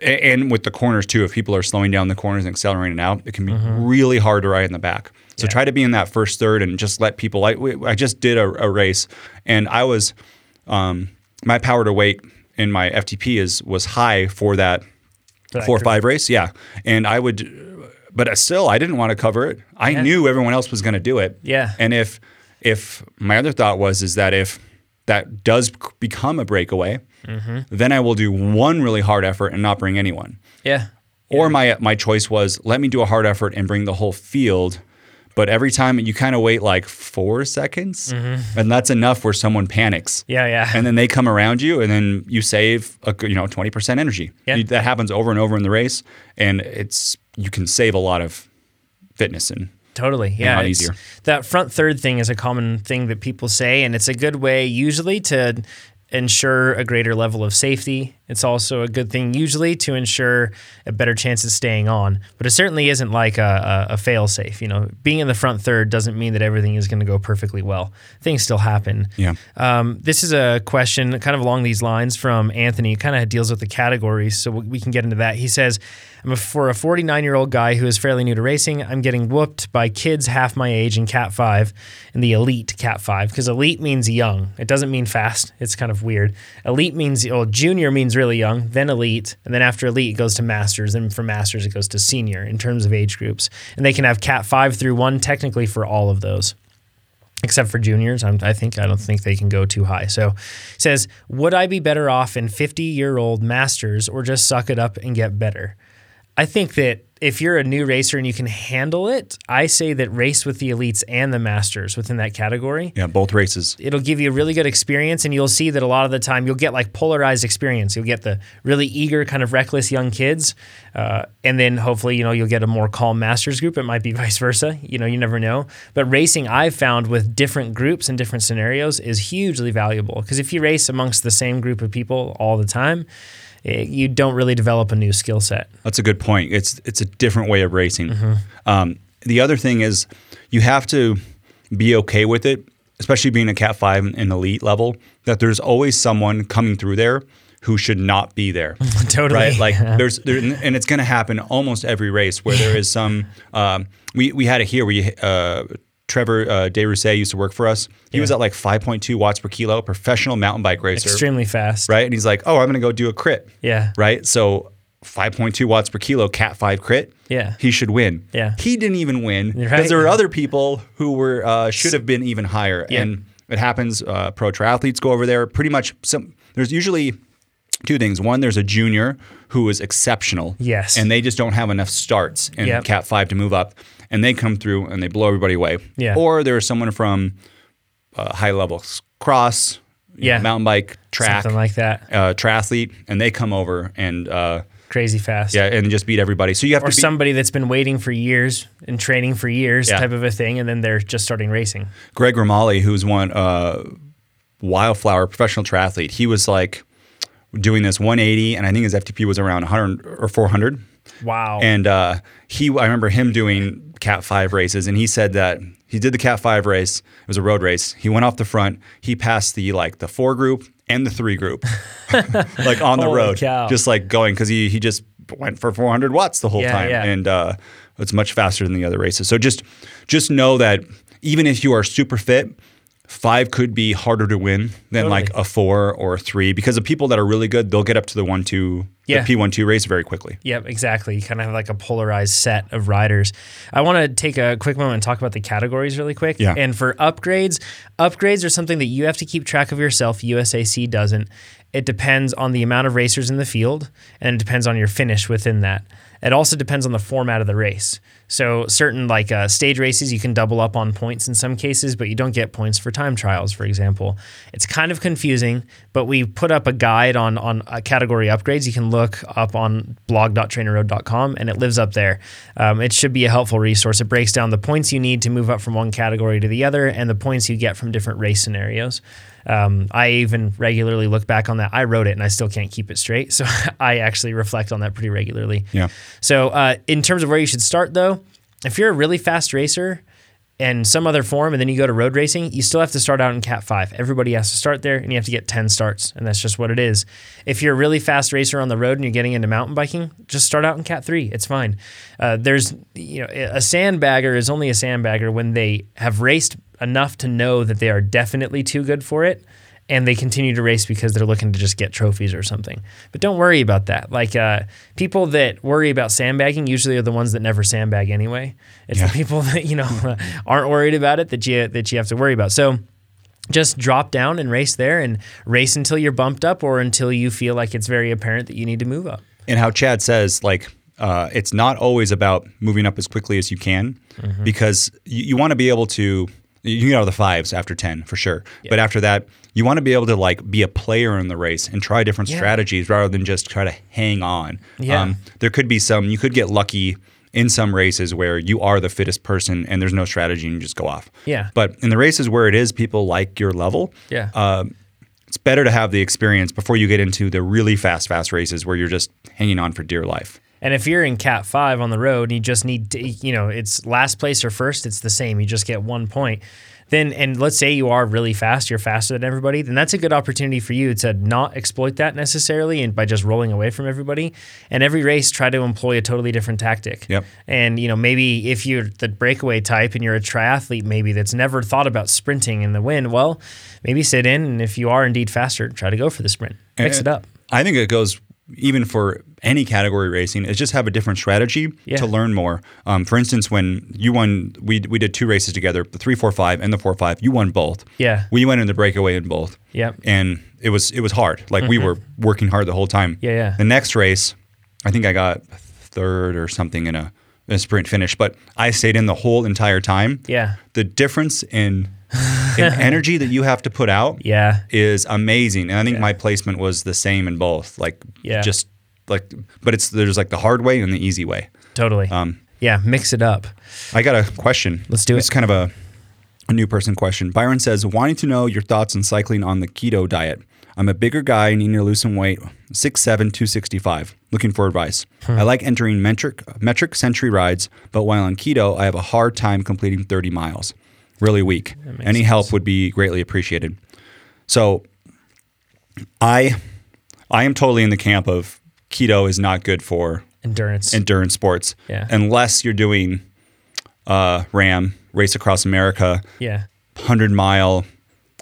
and with the corners too, if people are slowing down the corners and accelerating out, it can be really hard to ride in the back. So Yeah. try to be in that first third and just let people. I, I just did a, a race, and I was, um, my power to weight in my FTP is was high for that four or five race. Yeah, and I would, but still I didn't want to cover it. I Yeah. knew everyone else was going to do it. Yeah. and if if my other thought was is that if that does become a breakaway, Mm-hmm. then I will do one really hard effort and not bring anyone. Yeah. Or my my choice was let me do a hard effort and bring the whole field. But every time you kind of wait like four seconds, and that's enough where someone panics Mm-hmm. Yeah. Yeah. and then they come around you, and then you save a, you know twenty percent energy. Yeah. You- that happens over and over in the race, and it's you can save a lot of fitness and Totally. Yeah. That front third thing is a common thing that people say, and it's a good way usually to ensure a greater level of safety. It's also a good thing usually to ensure a better chance of staying on. But it certainly isn't like a, a, a fail safe. You know, being in the front third doesn't mean that everything is going to go perfectly well. Things still happen. Yeah. Um, this is a question kind of along these lines from Anthony. It Kind of deals with the categories, so we can get into that. He says, "I'm a, for a 49 year old guy who is fairly new to racing. I'm getting whooped by kids half my age in Cat 5 in the elite Cat 5 because elite means young. It doesn't mean fast. It's kind of weird. Elite means well, junior means really young, then elite, and then after elite it goes to masters, and from masters it goes to senior in terms of age groups. And they can have Cat 5 through 1 technically for all of those." except for juniors. I'm, I think I don't think they can go too high. So, says, would I be better off in 50 year old masters or just suck it up and get better? I think that if you're a new racer and you can handle it, I say that race with the elites and the masters within that category. Yeah, both races. It'll give you a really good experience, and you'll see that a lot of the time you'll get like polarized experience. You'll get the really eager, kind of reckless young kids, uh, and then hopefully you know you'll get a more calm masters group. It might be vice versa. You know, you never know. But racing, I've found with different groups and different scenarios is hugely valuable because if you race amongst the same group of people all the time, eh, you don't really develop a new skill set. That's a good point. It's it's a different way of racing. Mm-hmm. Um, the other thing is you have to be okay with it, especially being a Cat Five and elite level. That there's always someone coming through there who should not be there. totally. Right, like there's there, and it's going to happen almost every race where there is some. Um, we we had it here where you, uh, Trevor uh, De Rousset used to work for us. He was at like 5.2 watts per kilo, professional mountain bike racer, extremely fast. right? And he's like, "Oh, I'm going to go do a crit." Yeah. right? So 5.2 watts per kilo, Cat 5 crit. Yeah. He should win. Yeah. He didn't even win because right. there were other people who were uh, should have been even higher. Yeah. And it happens. Uh, pro triathletes go over there. Pretty much some. There's usually two things. One, there's a junior who is exceptional. Yes. And they just don't have enough starts in Yep. Cat 5 to move up. And they come through and they blow everybody away. Yeah. Or there's someone from uh, high level cross, Yeah. know, mountain bike, track, Something like that. uh, triathlete, and they come over and uh, Crazy fast. yeah, and just beat everybody. So you have Or to be, somebody that's been waiting for years and training for years, Yeah. type of a thing, and then they're just starting racing. Greg Romali, who's one uh, wildflower professional triathlete, he was like doing this 180, and I think his FTP was around 100 or 400. Wow. And uh, he, I remember him doing Cat Five races, and he said that he did the Cat Five race. It was a road race. He went off the front. He passed the like the four group and the three group, like on the Holy road, cow. just like going because he he just went for 400 watts the whole Yeah, time, yeah. and uh, it's much faster than the other races. So just just know that even if you are super fit. Five could be harder to win than Totally. like a four or a three because the people that are really good, they'll get up to the one two, Yeah. the P one two race very quickly. Yep, exactly. You kind of have like a polarized set of riders. I want to take a quick moment and talk about the categories really quick. Yeah. And for upgrades, upgrades are something that you have to keep track of yourself. USAC doesn't. It depends on the amount of racers in the field and it depends on your finish within that. It also depends on the format of the race. So certain like uh, stage races, you can double up on points in some cases, but you don't get points for time trials, for example. It's kind of confusing, but we put up a guide on on uh, category upgrades. You can look up on blog.trainerroad.com, and it lives up there. Um, it should be a helpful resource. It breaks down the points you need to move up from one category to the other, and the points you get from different race scenarios. Um, I even regularly look back on that. I wrote it and I still can't keep it straight. So I actually reflect on that pretty regularly. Yeah. So, uh, in terms of where you should start, though, if you're a really fast racer and some other form, and then you go to road racing, you still have to start out in Cat 5. Everybody has to start there, and you have to get 10 starts, and that's just what it is. If you're a really fast racer on the road and you're getting into mountain biking, just start out in Cat 3. It's fine. Uh, there's, you know, a sandbagger is only a sandbagger when they have raced enough to know that they are definitely too good for it and they continue to race because they're looking to just get trophies or something. But don't worry about that. Like uh, people that worry about sandbagging usually are the ones that never sandbag anyway. It's Yeah. the people that you know aren't worried about it that you that you have to worry about. So just drop down and race there and race until you're bumped up or until you feel like it's very apparent that you need to move up. and how Chad says, like, uh, it's not always about moving up as quickly as you can Mm-hmm. because you, you want to be able to, you can get out of the fives after 10 for sure. But after that, you want to be able to like be a player in the race and try different Yeah. strategies rather than just try to hang on. Um, Yeah. there could be some, you could get lucky in some races where you are the fittest person and there's no strategy and you just go off. Yeah. But in the races where it is people like your level, Yeah. uh, it's better to have the experience before you get into the really fast, fast races where you're just hanging on for dear life. And if you're in Cat 5 on the road and you just need to, you know, it's last place or first, it's the same. You just get one point. Then, and let's say you are really fast, you're faster than everybody, then that's a good opportunity for you to not exploit that necessarily and by just rolling away from everybody. And every race, try to employ a totally different tactic. Yep. And, you know, maybe if you're the breakaway type and you're a triathlete, maybe that's never thought about sprinting in the wind, well, maybe sit in. And if you are indeed faster, try to go for the sprint. Mix it up. I think it goes even for any category racing is just have a different strategy Yeah. to learn more. Um, for instance, when you won, we we did two races together, the three four five and the four five. You won both. Yeah. We went in the breakaway in both. Yeah, And it was it was hard. Like we were working hard the whole time. Mm-hmm. Yeah, yeah. The next race, I think I got third or something in a, a sprint finish, but I stayed in the whole entire time. Yeah. The difference in in energy that you have to put out Yeah. is amazing. And I think Yeah. my placement was the same in both. Like Yeah. just like but it's there's like the hard way and the easy way. Totally. Um yeah. Mix it up. I got a question. Let's do It's it. kind of a a new person question. Byron says, wanting to know your thoughts on cycling on the keto diet. I'm a bigger guy, needing to lose some weight, 6'7", 265. Looking for advice. Hmm. I like entering metric metric century rides, but while on keto, I have a hard time completing 30 miles. Really weak. Any help would be greatly appreciated. So I I am totally in the camp of keto is not good for Endurance. endurance sports Yeah. unless you're doing uh, RAAM race across america yeah. 100 mile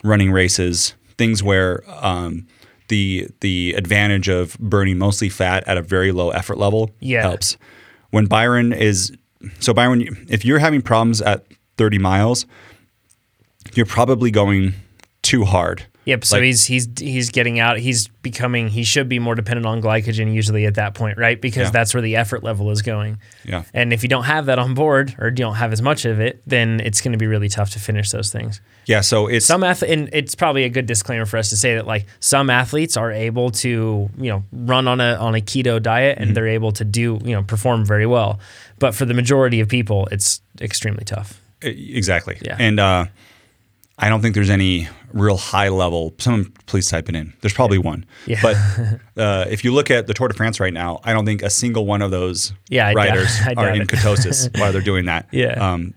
running races things where um, the the advantage of burning mostly fat at a very low effort level Yeah. helps when byron is so byron if you're having problems at 30 miles you're probably going too hard Yep. So Like- he's he's he's getting out. He's becoming. He should be more dependent on glycogen usually at that point, right? Because Yeah. that's where the effort level is going. Yeah. And if you don't have that on board or you don't have as much of it, then it's going to be really tough to finish those things. Yeah. So it's Some ath- and it's probably a good disclaimer for us to say that like some athletes are able to you know run on a on a keto diet Mm-hmm. and they're able to do you know perform very well, but for the majority of people, it's extremely tough. Exactly. Yeah. And uh, I don't think there's any real high level. Someone please type it in. There's probably one. Yeah. But uh, if you look at the Tour de France right now, I don't think a single one of those Yeah, I doubt- riders are in it. ketosis while they're doing that. Yeah. Um,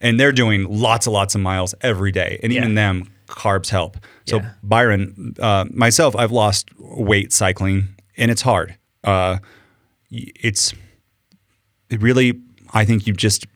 and they're doing lots and lots of miles every day, and even Yeah. them carbs help. So Yeah. Byron, uh, myself, I've lost weight cycling, and it's hard. Uh, it's it really. I think you just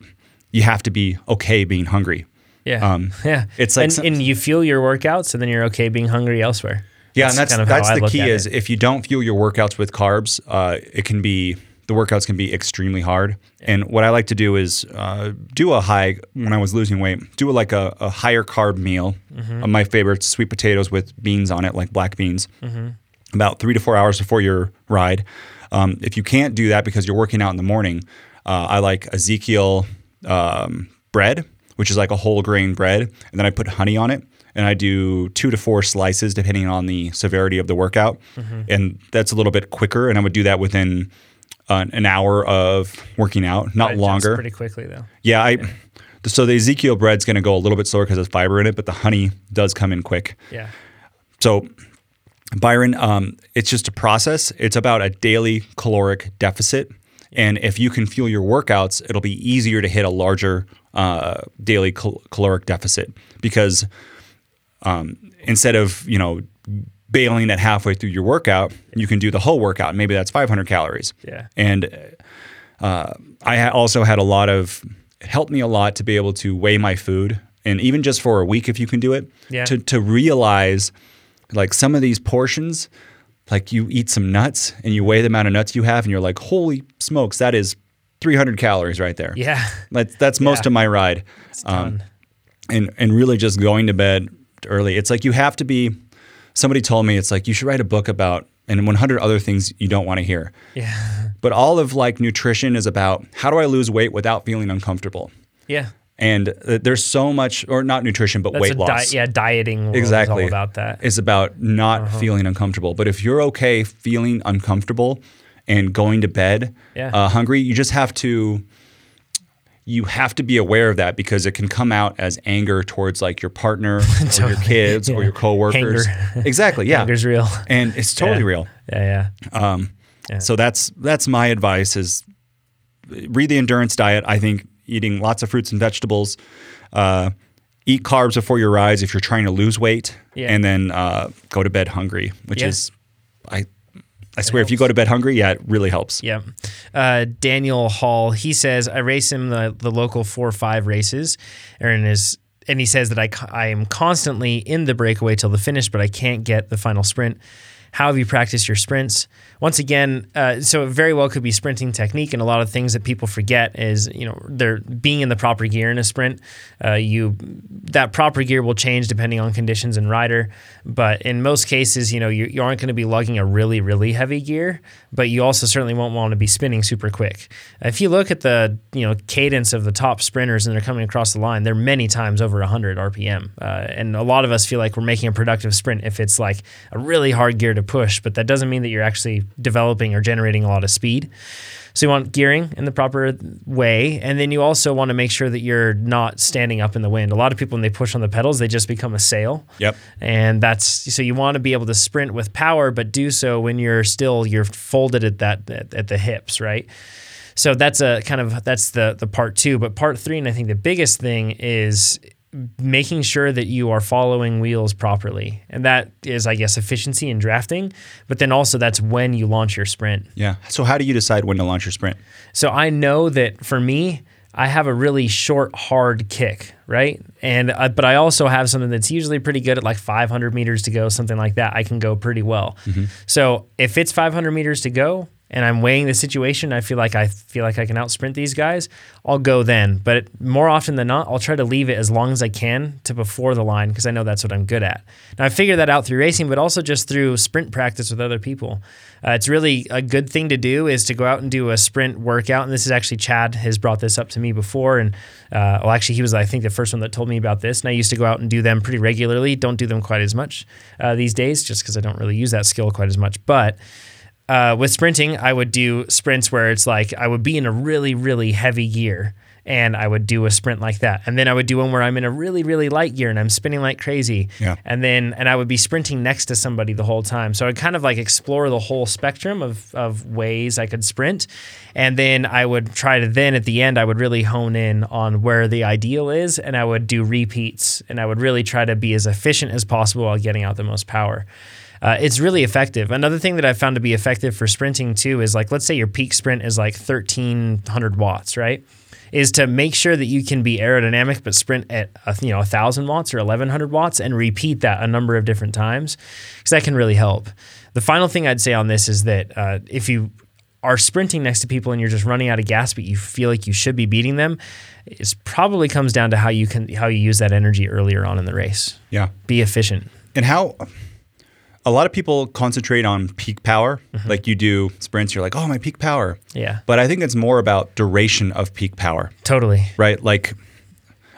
you have to be okay being hungry. Yeah. Um, yeah. it's like and, some- and you fuel your workouts, and then you're okay being hungry elsewhere. Yeah, and that's kind of how that's I the look key is it. if you don't fuel your workouts with carbs, uh, it can be the workouts can be extremely hard. And what I like to do is uh, do a high when I was losing weight, do like a, a higher carb meal. Mm-hmm. Uh, my favorite sweet potatoes with beans on it, like black beans. Mm-hmm. About three to four hours before your ride. Um, if you can't do that because you're working out in the morning, uh, I like Ezekiel um, bread, which is like a whole grain bread, and then I put honey on it, and I do two to four slices depending on the severity of the workout, and that's a little bit quicker. And I would do that within uh, an hour of working out, not Adjusts longer. Pretty quickly though. Yeah, I. So the Ezekiel bread's going to go a little bit slower because there's fiber in it, but the honey does come in quick. Yeah. So, Byron, um, it's just a process. It's about a daily caloric deficit. And if you can fuel your workouts, it'll be easier to hit a larger uh, daily cal- caloric deficit because um, instead of, you know, bailing at halfway through your workout, you can do the whole workout. Maybe that's 500 calories. Yeah. And uh, I ha- also had a lot of, it helped me a lot to be able to weigh my food. And even just for a week, if you can do it, Yeah. to, to realize like some of these portions, like you eat some nuts and you weigh the amount of nuts you have, and you're like, holy smokes, that is 300 calories right there. Yeah. That's, that's most Yeah. of my ride. Done. and, and really just going to bed early. It's like you have to be, somebody told me, it's like you should write a book about, and 100 other things you don't want to hear. yeah. But all of like nutrition is about how do I lose weight without feeling uncomfortable? Yeah. And uh, there's so much, or not nutrition, but That's weight a loss. Di- yeah, dieting exactly. is all about that. Uh-huh. It's about not feeling uncomfortable. But if you're okay feeling uncomfortable and going to bed Yeah. uh, hungry, you just have to. You have to be aware of that because it can come out as anger towards like your partner or your kids or your coworkers. Exactly, yeah, Anger's real. and it's totally Yeah. real. Yeah, yeah. Yeah. So that's that's my advice: is read the endurance diet. I think eating lots of fruits and vegetables, uh, eat carbs before your rides if you're trying to lose weight, Yeah. and then uh, go to bed hungry. Which Yeah. is, I, I swear, if you go to bed hungry, yeah, it really helps. Yeah. Uh, Daniel Hall, he says, I race him the, the local four five races. Aaron is, and he says that I, I am constantly in the breakaway till the finish, but I can't get the final sprint. How have you practiced your sprints? Once again, uh, so it very well could be sprinting technique, and a lot of things that people forget is you know they're being in the proper gear in a sprint. Uh, you that proper gear will change depending on conditions and rider, but in most cases, you know you, you aren't going to be lugging a really really heavy gear, but you also certainly won't want to be spinning super quick. If you look at the you know cadence of the top sprinters and they're coming across the line, they're many times over 100 RPM, uh, and a lot of us feel like we're making a productive sprint if it's like a really hard gear to push, but that doesn't mean that you're actually developing or generating a lot of speed. So you want gearing in the proper way, and then you also want to make sure that you're not standing up in the wind. A lot of people when they push on the pedals, they just become a sail. Yep. And that's so you want to be able to sprint with power, but do so when you're still you're folded at that at, at the hips, right? So that's a kind of that's the the part two. But part three, and I think the biggest thing is making sure that you are following wheels properly. And that is, I guess, efficiency in drafting, but then also that's when you launch your sprint. Yeah. So how do you decide when to launch your sprint? So I know that for me, I have a really short, hard kick, right? And uh, but I also have something that's usually pretty good at like 500 meters to go, something like that. I can go pretty well. So if it's 500 meters to go, and I'm weighing the situation, I feel like I feel like I can out sprint these guys, I'll go then. But more often than not, I'll try to leave it as long as I can to before the line because I know that's what I'm good at. Now I figured that out through racing, but also just through sprint practice with other people. Uh, it's really a good thing to do is to go out and do a sprint workout. And this is actually Chad has brought this up to me before, and uh, well, actually he was I think the first one that told me about this. And I used to go out and do them pretty regularly. Don't do them quite as much uh, these days, just because I don't really use that skill quite as much, but uh, with sprinting, I would do sprints where it's like I would be in a really, really heavy gear and I would do a sprint like that. And then I would do one where I'm in a really, really light gear and I'm spinning like crazy. Yeah. And then, and I would be sprinting next to somebody the whole time. So I'd kind of like explore the whole spectrum of, of ways I could sprint. And then I would try to, then at the end, I would really hone in on where the ideal is and I would do repeats and I would really try to be as efficient as possible while getting out the most power uh, it's really effective. Another thing that I've found to be effective for sprinting too is like, let's say your peak sprint is like 1300 watts, right? Is to make sure that you can be aerodynamic but sprint at a, you know 1000 watts or 1100 watts and repeat that a number of different times because that can really help. The final thing I'd say on this is that uh, if you are sprinting next to people and you're just running out of gas but you feel like you should be beating them, it probably comes down to how you can how you use that energy earlier on in the race. Yeah. Be efficient. And how a lot of people concentrate on peak power. Like you do sprints, you're like, oh, my peak power. Yeah. But I think it's more about duration of peak power, Totally. right? Like,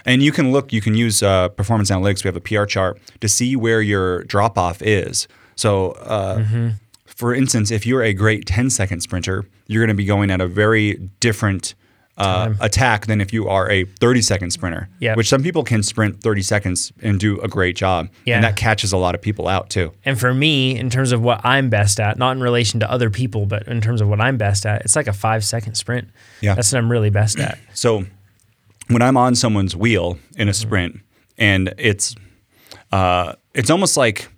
and you can look, you can use uh, performance analytics. We have a PR chart to see where your drop off is. So, uh, for instance, if you're a great 10 second sprinter, you're going to be going at a very different uh, attack than if you are a 30 second sprinter, Yep. which some people can sprint 30 seconds and do a great job. Yeah. And that catches a lot of people out too. And for me, in terms of what I'm best at, not in relation to other people, but in terms of what I'm best at, it's like a five second sprint. Yeah. That's what I'm really best at. So when I'm on someone's wheel in a sprint, and it's uh, it's almost like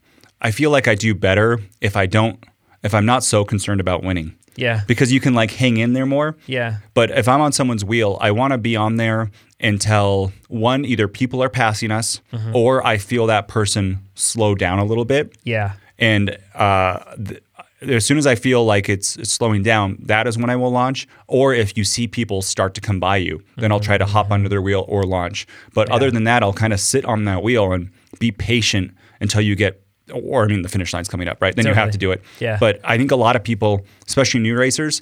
I feel like I do better if I don't if I'm not so concerned about winning Yeah. because you can like hang in there more. Yeah. But if I'm on someone's wheel, I want to be on there until one either people are passing us mm-hmm. or I feel that person slow down a little bit. Yeah. And uh, th- as soon as I feel like it's, it's slowing down, that is when I will launch. Or if you see people start to come by you, then I'll mm-hmm. try to hop mm-hmm. under their wheel or launch. But other than that, I'll kind of sit on that wheel and be patient until you get, or I mean, the finish line's coming up, right? Then you have to do it. Yeah. But I think a lot of people, especially new racers,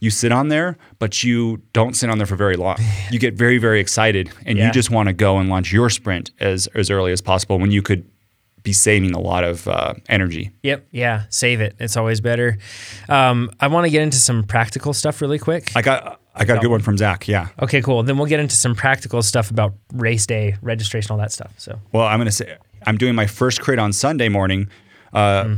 you sit on there, but you don't sit on there for very long. You get very, very excited, and Yeah. you just want to go and launch your sprint as as early as possible when you could be saving a lot of uh, energy. Yep. Yeah. Save it. It's always better. Um, I want to get into some practical stuff really quick. I got I got a good one from Zach. Yeah. Okay, cool. Then we'll get into some practical stuff about race day, registration, all that stuff. So, Well, I'm gonna say I'm doing my first crit on Sunday morning. Uh,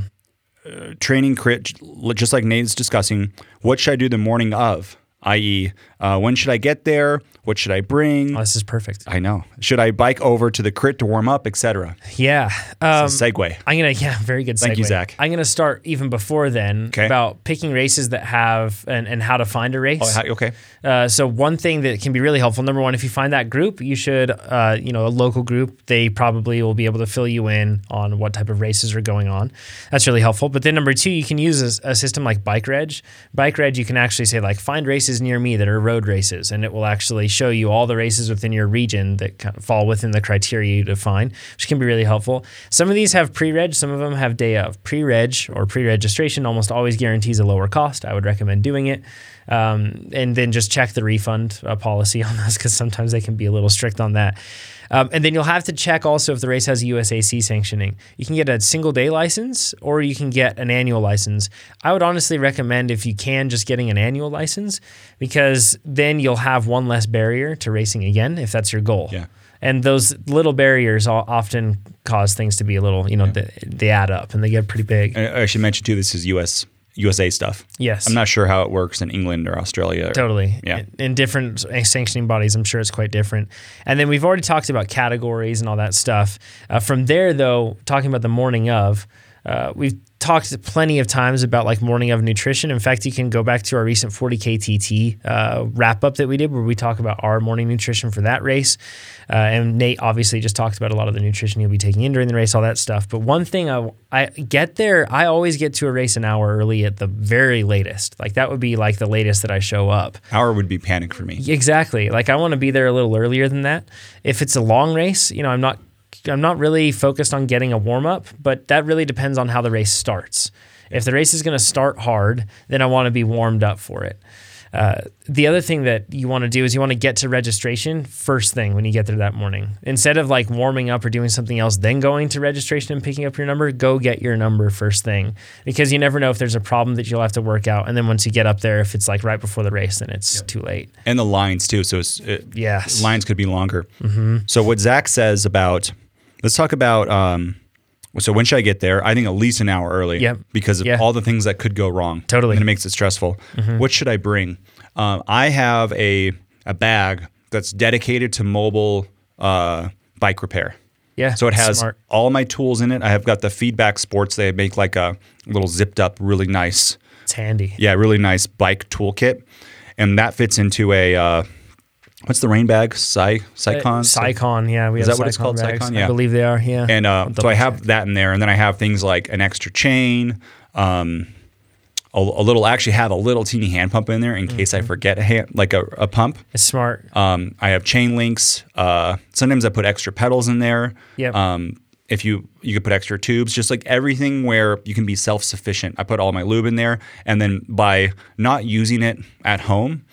uh, training crit, just like Nate's discussing. What should I do the morning of? I.e., uh, when should I get there? What should I bring? oh, this is perfect. I know. Should I bike over to the crit to warm up, etc. Yeah. Um, It's a segue. I'm gonna yeah, very good. Thank you. Zach. I'm gonna start even before then Okay. about picking races that have and, and how to find a race. Oh, okay. Uh, so one thing that can be really helpful. Number one, if you find that group, you should, uh, you know, a local group. They probably will be able to fill you in on what type of races are going on. That's really helpful. But then number two, you can use a, a system like BikeReg. Bike Reg, you can actually say like find races near me that are road races, and it will actually show you all the races within your region that kind of fall within the criteria you define, which can be really helpful. Some of these have pre-reg, some of them have day of. Pre-reg or pre-registration almost always guarantees a lower cost. I would recommend doing it. Um, and then just check the refund uh, policy on those because sometimes they can be a little strict on that. Um, and then you'll have to check also if the race has a USAC sanctioning. You can get a single day license or you can get an annual license. I would honestly recommend, if you can, just getting an annual license because then you'll have one less barrier to racing again if that's your goal. Yeah. And those little barriers often cause things to be a little, you know, they, they add up and they get pretty big. I, I should mention too. This is U.S. USA stuff. Yes. I'm not sure how it works in England or Australia. or- Totally. Yeah. In, in different sanctioning bodies, I'm sure it's quite different. And then we've already talked about categories and all that stuff. Uh, from there, though, talking about the morning of, Uh, we've talked plenty of times about like morning of nutrition. In fact, you can go back to our recent 40K TT uh, wrap up that we did where we talk about our morning nutrition for that race. Uh, and Nate obviously just talked about a lot of the nutrition you'll be taking in during the race, all that stuff. But one thing I, I get there, I always get to a race an hour early at the very latest. Like that would be like the latest that I show up. Hour would be panic for me. Exactly. Like I want to be there a little earlier than that. If it's a long race, you know, I'm not I'm not really focused on getting a warm up, but that really depends on how the race starts. If the race is going to start hard, then I want to be warmed up for it. Uh, the other thing that you want to do is you want to get to registration first thing when you get there that morning. Instead of like warming up or doing something else, then going to registration and picking up your number, go get your number first thing because you never know if there's a problem that you'll have to work out. And then once you get up there, if it's like right before the race, then it's yep. too late. And the lines too. So it's, it, yes, lines could be longer. Mm-hmm. So what Zach says about Let's talk about. Um, so when should I get there? I think at least an hour early. Yep. Because of yeah. all the things that could go wrong. Totally. And it makes it stressful. Mm-hmm. What should I bring? Um, I have a a bag that's dedicated to mobile uh, bike repair. Yeah. So it has smart. all my tools in it. I have got the feedback sports. They make like a little zipped up, really nice. It's handy. Yeah, really nice bike toolkit, and that fits into a. Uh, What's the rain bag? Psy Scicon. Uh, Scicon, yeah. We Is have that what it's called? bags. Scicon, yeah. I believe they are. Yeah. And uh, so I have that in there, and then I have things like an extra chain, um, a, a, little. I actually have a little teeny hand pump in there in mm-hmm. case I forget a hand, like a, a pump. It's smart. Um, I have chain links. Uh, sometimes I put extra pedals in there. Yeah. Um, if you you could put extra tubes, just like everything where you can be self sufficient. I put all my lube in there, and then by not using it at home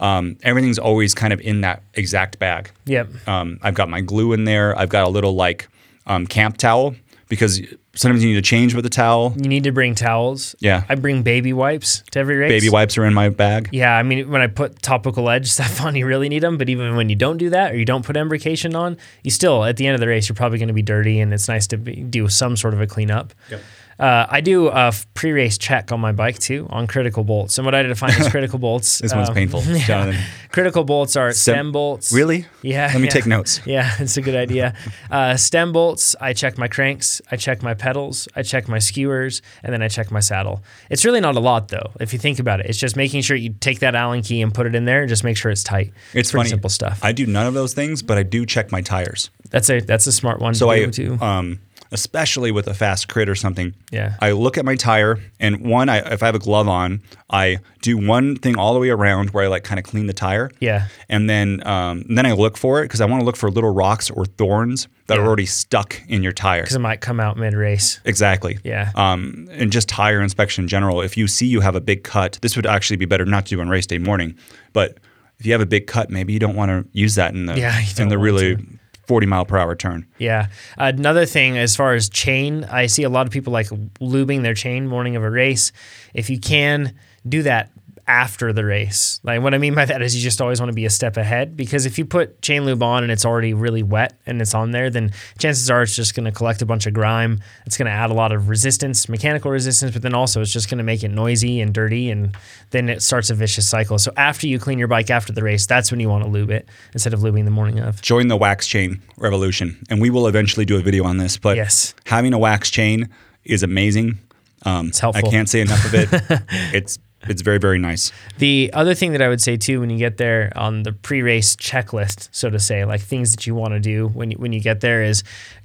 um, everything's always kind of in that exact bag. Yep. Um, I've got my glue in there. I've got a little like um, camp towel because sometimes you need to change with the towel. You need to bring towels. Yeah. I bring baby wipes to every race. Baby wipes are in my bag. Yeah, I mean, when I put topical edge stuff on, you really need them. But even when you don't do that or you don't put embrocation on, you still, at the end of the race, you're probably going to be dirty and it's nice to be, do some sort of a cleanup. Yep. Uh, I do a pre-race check on my bike too on critical bolts. And what I define as critical bolts. this one's um, painful, yeah. Jonathan. Critical bolts are stem, stem bolts. Really? Yeah. Let me yeah. take notes. Yeah, it's a good idea. Uh, stem bolts. I check my cranks. I check my pedals. I check my skewers, and then I check my saddle. It's really not a lot though, if you think about it. It's just making sure you take that Allen key and put it in there, and just make sure it's tight. It's, it's funny. simple stuff. I do none of those things, but I do check my tires. That's a that's a smart one. So to I do too. um especially with a fast crit or something. Yeah. I look at my tire and one, I, if I have a glove on, I do one thing all the way around where I like kind of clean the tire. Yeah. And then, um, then I look for it because I want to look for little rocks or thorns that Yeah. are already stuck in your tire. Because it might come out mid race. Exactly. Yeah. Um, and just tire inspection in general. If you see you have a big cut, this would actually be better not to do on race day morning. But if you have a big cut, maybe you don't want to use that in the Yeah, in the really to. 40 mile per hour turn. Yeah. Another thing, as far as chain, I see a lot of people like lubing their chain morning of a race. If you can do that after the race, like what I mean by that is you just always want to be a step ahead because if you put chain lube on and it's already really wet and it's on there, then chances are it's just going to collect a bunch of grime. It's going to add a lot of resistance, mechanical resistance, but then also it's just going to make it noisy and dirty and then it starts a vicious cycle. So after you clean your bike after the race, that's when you want to lube it instead of lubing the morning of. Join the wax chain revolution. And we will eventually do a video on this. But Yes. having a wax chain is amazing. Um, It's helpful. I can't say enough of it. it's it's very very nice. The other thing that I would say too, when you get there on the pre-race checklist, so to say, like things that you want to do when you, when you get there is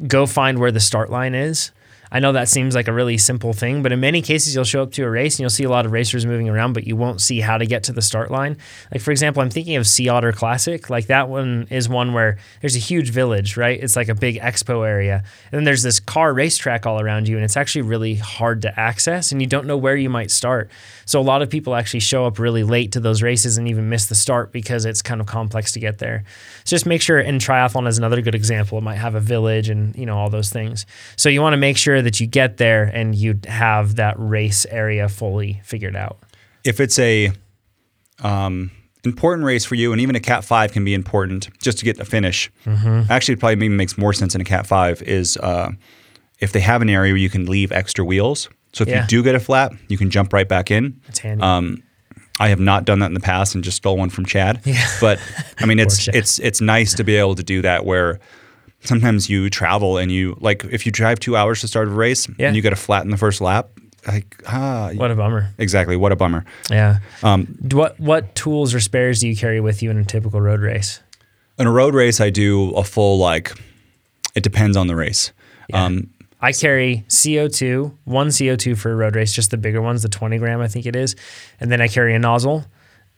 go find where the start line is. I know that seems like a really simple thing, but in many cases, you'll show up to a race and you'll see a lot of racers moving around, but you won't see how to get to the start line. Like, for example, I'm thinking of Sea Otter Classic. Like, that one is one where there's a huge village, right? It's like a big expo area. And then there's this car racetrack all around you, and it's actually really hard to access, and you don't know where you might start. So, a lot of people actually show up really late to those races and even miss the start because it's kind of complex to get there. So, just make sure, and triathlon is another good example. It might have a village and, you know, all those things. So, you want to make sure that you get there and you have that race area fully figured out. If it's a um, important race for you, and even a Cat Five can be important just to get the finish. Mm-hmm. Actually, it probably maybe makes more sense in a Cat Five is uh, if they have an area where you can leave extra wheels. So if Yeah. you do get a flat, you can jump right back in. It's handy. Um, I have not done that in the past and just stole one from Chad. Yeah. But I mean, it's it's it's nice to be able to do that where sometimes you travel and you like if you drive two hours to start a race Yeah. and you get a flat in the first lap, like ah, What a bummer. exactly. What a bummer. Yeah. Um, What what tools or spares do you carry with you in a typical road race? in a road race, I do a full like. It depends on the race. Um, I carry CO2, one CO2 for a road race, just the bigger ones, the 20 gram, I think it is. And then I carry a nozzle,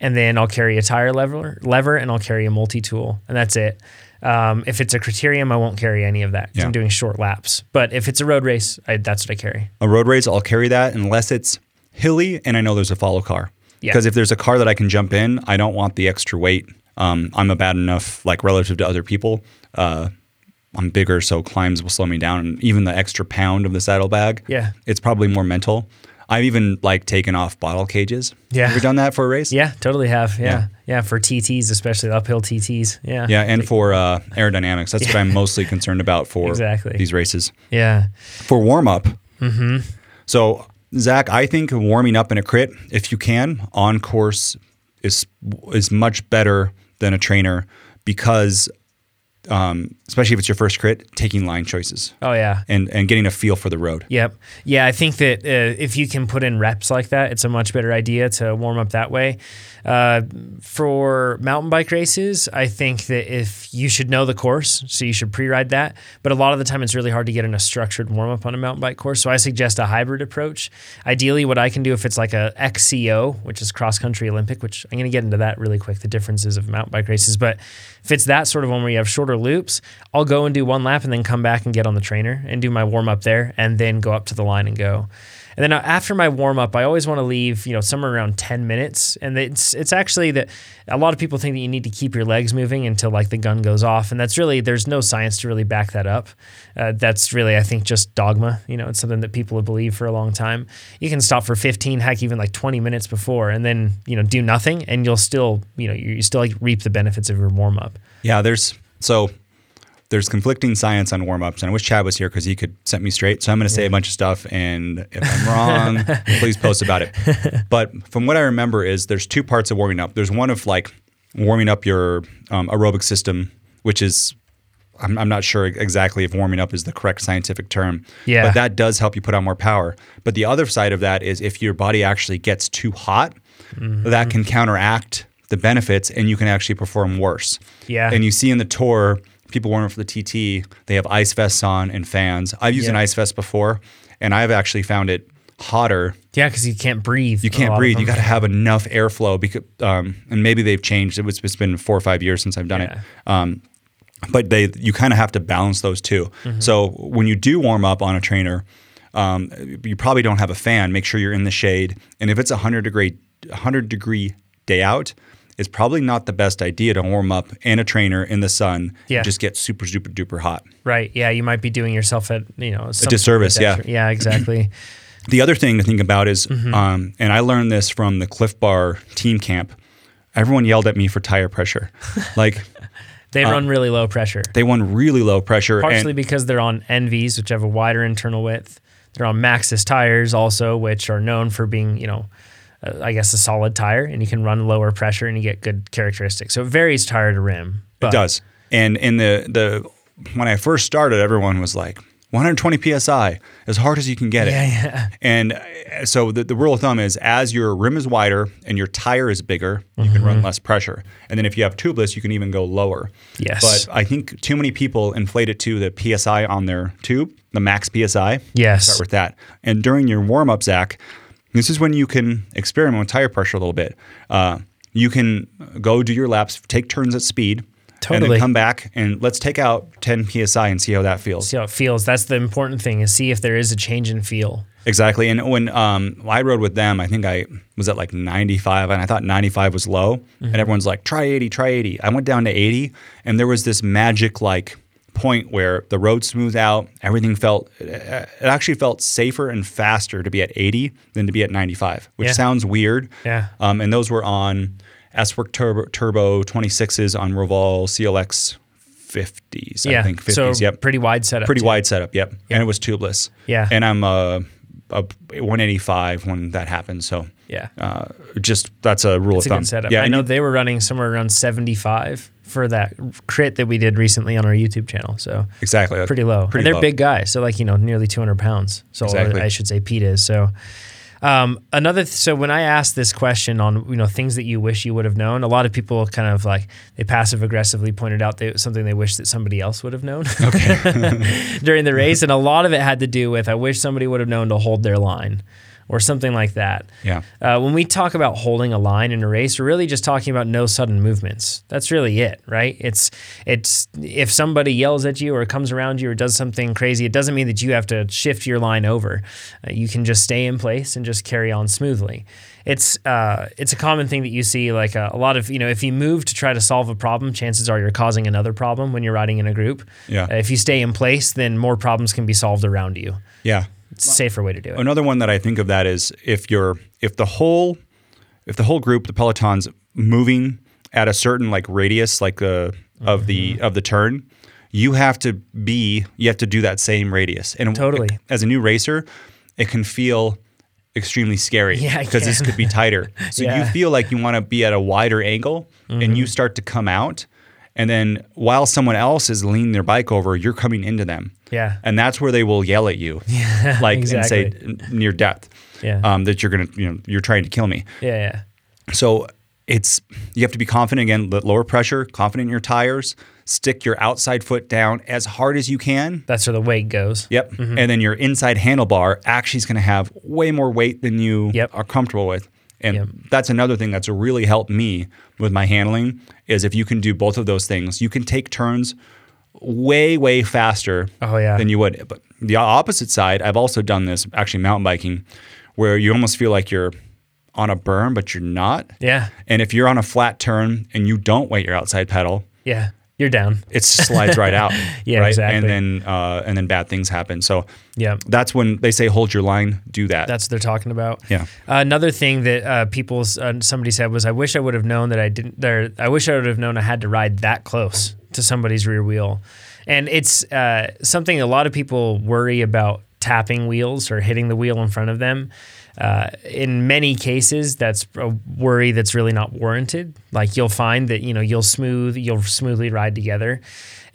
and then I'll carry a tire lever, lever and I'll carry a multi tool, and that's it. Um, if it's a criterium, I won't carry any of that Yeah. I'm doing short laps. But if it's a road race, I, that's what I carry. a road race, I'll carry that unless it's hilly and I know there's a follow car. Yeah. Because if there's a car that I can jump in, I don't want the extra weight. Um, I'm a bad enough, like relative to other people. Uh, I'm bigger, so climbs will slow me down. And even the extra pound of the saddlebag, Yeah. it's probably more mental. I've even like taken off bottle cages. Yeah. Ever done that for a race? Yeah, totally have. Yeah. Yeah. Yeah. For TTs, especially uphill TTs. Yeah. Yeah, and for uh, aerodynamics. That's what I'm mostly concerned about for Exactly. these races. Yeah. For warm up, so Zach, I think warming up in a crit, if you can, on course is is much better than a trainer because, um, especially if it's your first crit, taking line choices Oh, yeah. and and getting a feel for the road. Yep. Yeah, I think that uh, if you can put in reps like that, it's a much better idea to warm up that way. Uh, for mountain bike races, I think that if you should know the course, so you should pre-ride that. But a lot of the time, it's really hard to get in a structured warm up on a mountain bike course. So I suggest a hybrid approach. Ideally, what I can do if it's like a XCO, which is cross country Olympic, which I'm going to get into that really quick, the differences of mountain bike races. But if it's that sort of one where you have shorter loops, I'll go and do one lap and then come back and get on the trainer and do my warm up there and then go up to the line and go. And then uh, after my warm up, I always want to leave, you know, somewhere around 10 minutes. And it's it's actually that a lot of people think that you need to keep your legs moving until like the gun goes off. And that's really, there's no science to really back that up. Uh, that's really, I think, just dogma. You know, it's something that people have believed for a long time. You can stop for 15, heck, even like 20 minutes before, and then, you know, do nothing. And you'll still, you know, you, still like reap the benefits of your warm up. Yeah, there's so there's conflicting science on warm ups, and I wish Chad was here because he could set me straight. So I'm going to say a bunch of stuff, and if I'm wrong, please post about it. But from what I remember, is there's two parts of warming up. There's one of like warming up your um, aerobic system, which is I'm, I'm not sure exactly if warming up is the correct scientific term. Yeah. But that does help you put on more power. But the other side of that is if your body actually gets too hot, Mm-hmm. that can counteract the benefits and you can actually perform worse. Yeah. And you see in the tour, people warming up for the TT, they have ice vests on and fans. I've used an ice vest before, and I've actually found it hotter. Yeah, because you can't breathe. You can't breathe. You got to have enough airflow because, um, and maybe they've changed. It was, it's been four or five years since I've done Yeah. it. Um, but they, you kind of have to balance those 2 Mm-hmm. So when you do warm up on a trainer, um, you probably don't have a fan. Make sure you're in the shade. And if it's a hundred degree, hundred degree day out, it's probably not the best idea to warm up in a trainer in the sun. Yeah. and just get super, super duper hot. Right. Yeah, you might be doing yourself at you know some disservice, yeah. Yeah, exactly. The other thing to think about is, Mm-hmm. um, and I learned this from the Clif Bar team camp. Everyone yelled at me for tire pressure, like They run really low pressure, they run really low pressure. partially Uh, and, because they're on ENVEs, which have a wider internal width. They're on Maxxis tires also, which are known for being you know, uh, I guess a solid tire, and you can run lower pressure and you get good characteristics. So it varies tire to rim. But It does. And in the the when I first started, everyone was like 120 psi, as hard as you can get it. Yeah, yeah. And uh, so the, the rule of thumb is as your rim is wider and your tire is bigger, you can Mm-hmm. run less pressure. And then if you have tubeless, you can even go lower. Yes. But I think too many people inflate it to the psi on their tube, the max psi. Yes. Start with that. And during your warm up, Zach, this is when you can experiment with tire pressure a little bit. Uh, you can go do your laps, take turns at speed, and then come back and let's take out 10 psi and see how that feels. See how it feels. That's the important thing is see if there is a change in feel. Exactly. And when um, I rode with them, I think I was at like 95, and I thought 95 was low. And everyone's like, try 80, try 80. I went down to 80, and there was this magic like point where the road smoothed out. Everything felt, it actually felt safer and faster to be at 80 than to be at 95, which Yeah. sounds weird. Yeah. Um, and those were on S-Work Turbo, Turbo 26s on Roval CLX 50s, yeah. I think 50s. so yep pretty wide setup. pretty too. wide setup. Yep. And it was tubeless. Yeah. And I'm uh, a 185 when that happened. So Yeah. uh, just that's a rule a of thumb. good setup. Yeah. I know you- they were running somewhere around 75 for that crit that we did recently on our YouTube channel. So Exactly. pretty low. Pretty and they're low. big guys, so like you know, nearly 200 pounds. So Exactly. I should say Pete is. So um, another. Th- so when I asked this question on you know things that you wish you would have known, a lot of people kind of like they passive aggressively pointed out they, something they wish that somebody else would have known during the race, and a lot of it had to do with I wish somebody would have known to hold their line. Or something like that. Yeah. Uh, when we talk about holding a line in a race, we're really just talking about no sudden movements. That's really it, right? It's it's if somebody yells at you or comes around you or does something crazy, it doesn't mean that you have to shift your line over. Uh, you can just stay in place and just carry on smoothly. It's uh, it's a common thing that you see. Like uh, a, a lot of you know, if you move to try to solve a problem, chances are you're causing another problem when you're riding in a group. Yeah. Uh, if you stay in place, then more problems can be solved around you. Yeah. Safer way to do it. Another one that I think of that is if you're if the whole if the whole group, the peloton's moving at a certain like radius, like uh, of the Mm-hmm. of the turn, you have to be you have to do that same radius. And Totally. as a new racer, it can feel extremely scary Yeah, because this could be tighter. So you Yeah. Mm-hmm. feel like you want to be at a wider angle and you start to come out and then while someone else is leaning their bike over, you're coming into them. Yeah. And that's where they will yell at you. like and say near death. Yeah. Um, that you're gonna, you know, you're trying to kill me. Yeah, yeah. So it's you have to be confident again, lower pressure, confident in your tires, stick your outside foot down as hard as you can. That's where the weight goes. Yep. Mm-hmm. And then your inside handlebar actually is going to have way more weight than you Yep. are comfortable with. And Yep. that's another thing that's really helped me with my handling is if you can do both of those things, you can take turns way way faster Oh, yeah. than you would. But the opposite side, I've also done this actually mountain biking where you almost feel like you're on a berm but you're not. Yeah. And if you're on a flat turn and you don't weight your outside pedal, Yeah. You're down. it slides right out. Yeah, right? exactly. And then uh, and then bad things happen. So Yeah. that's when they say hold your line, do that. That's what they're talking about. Yeah. Uh, another thing that uh, people, uh, somebody said was, I wish I would have known that I didn't. There, I wish I would have known I had to ride that close to somebody's rear wheel, and it's uh, something a lot of people worry about tapping wheels or hitting the wheel in front of them. Uh, in many cases, that's a worry that's really not warranted. Like you'll find that you know you'll smooth, you'll smoothly ride together,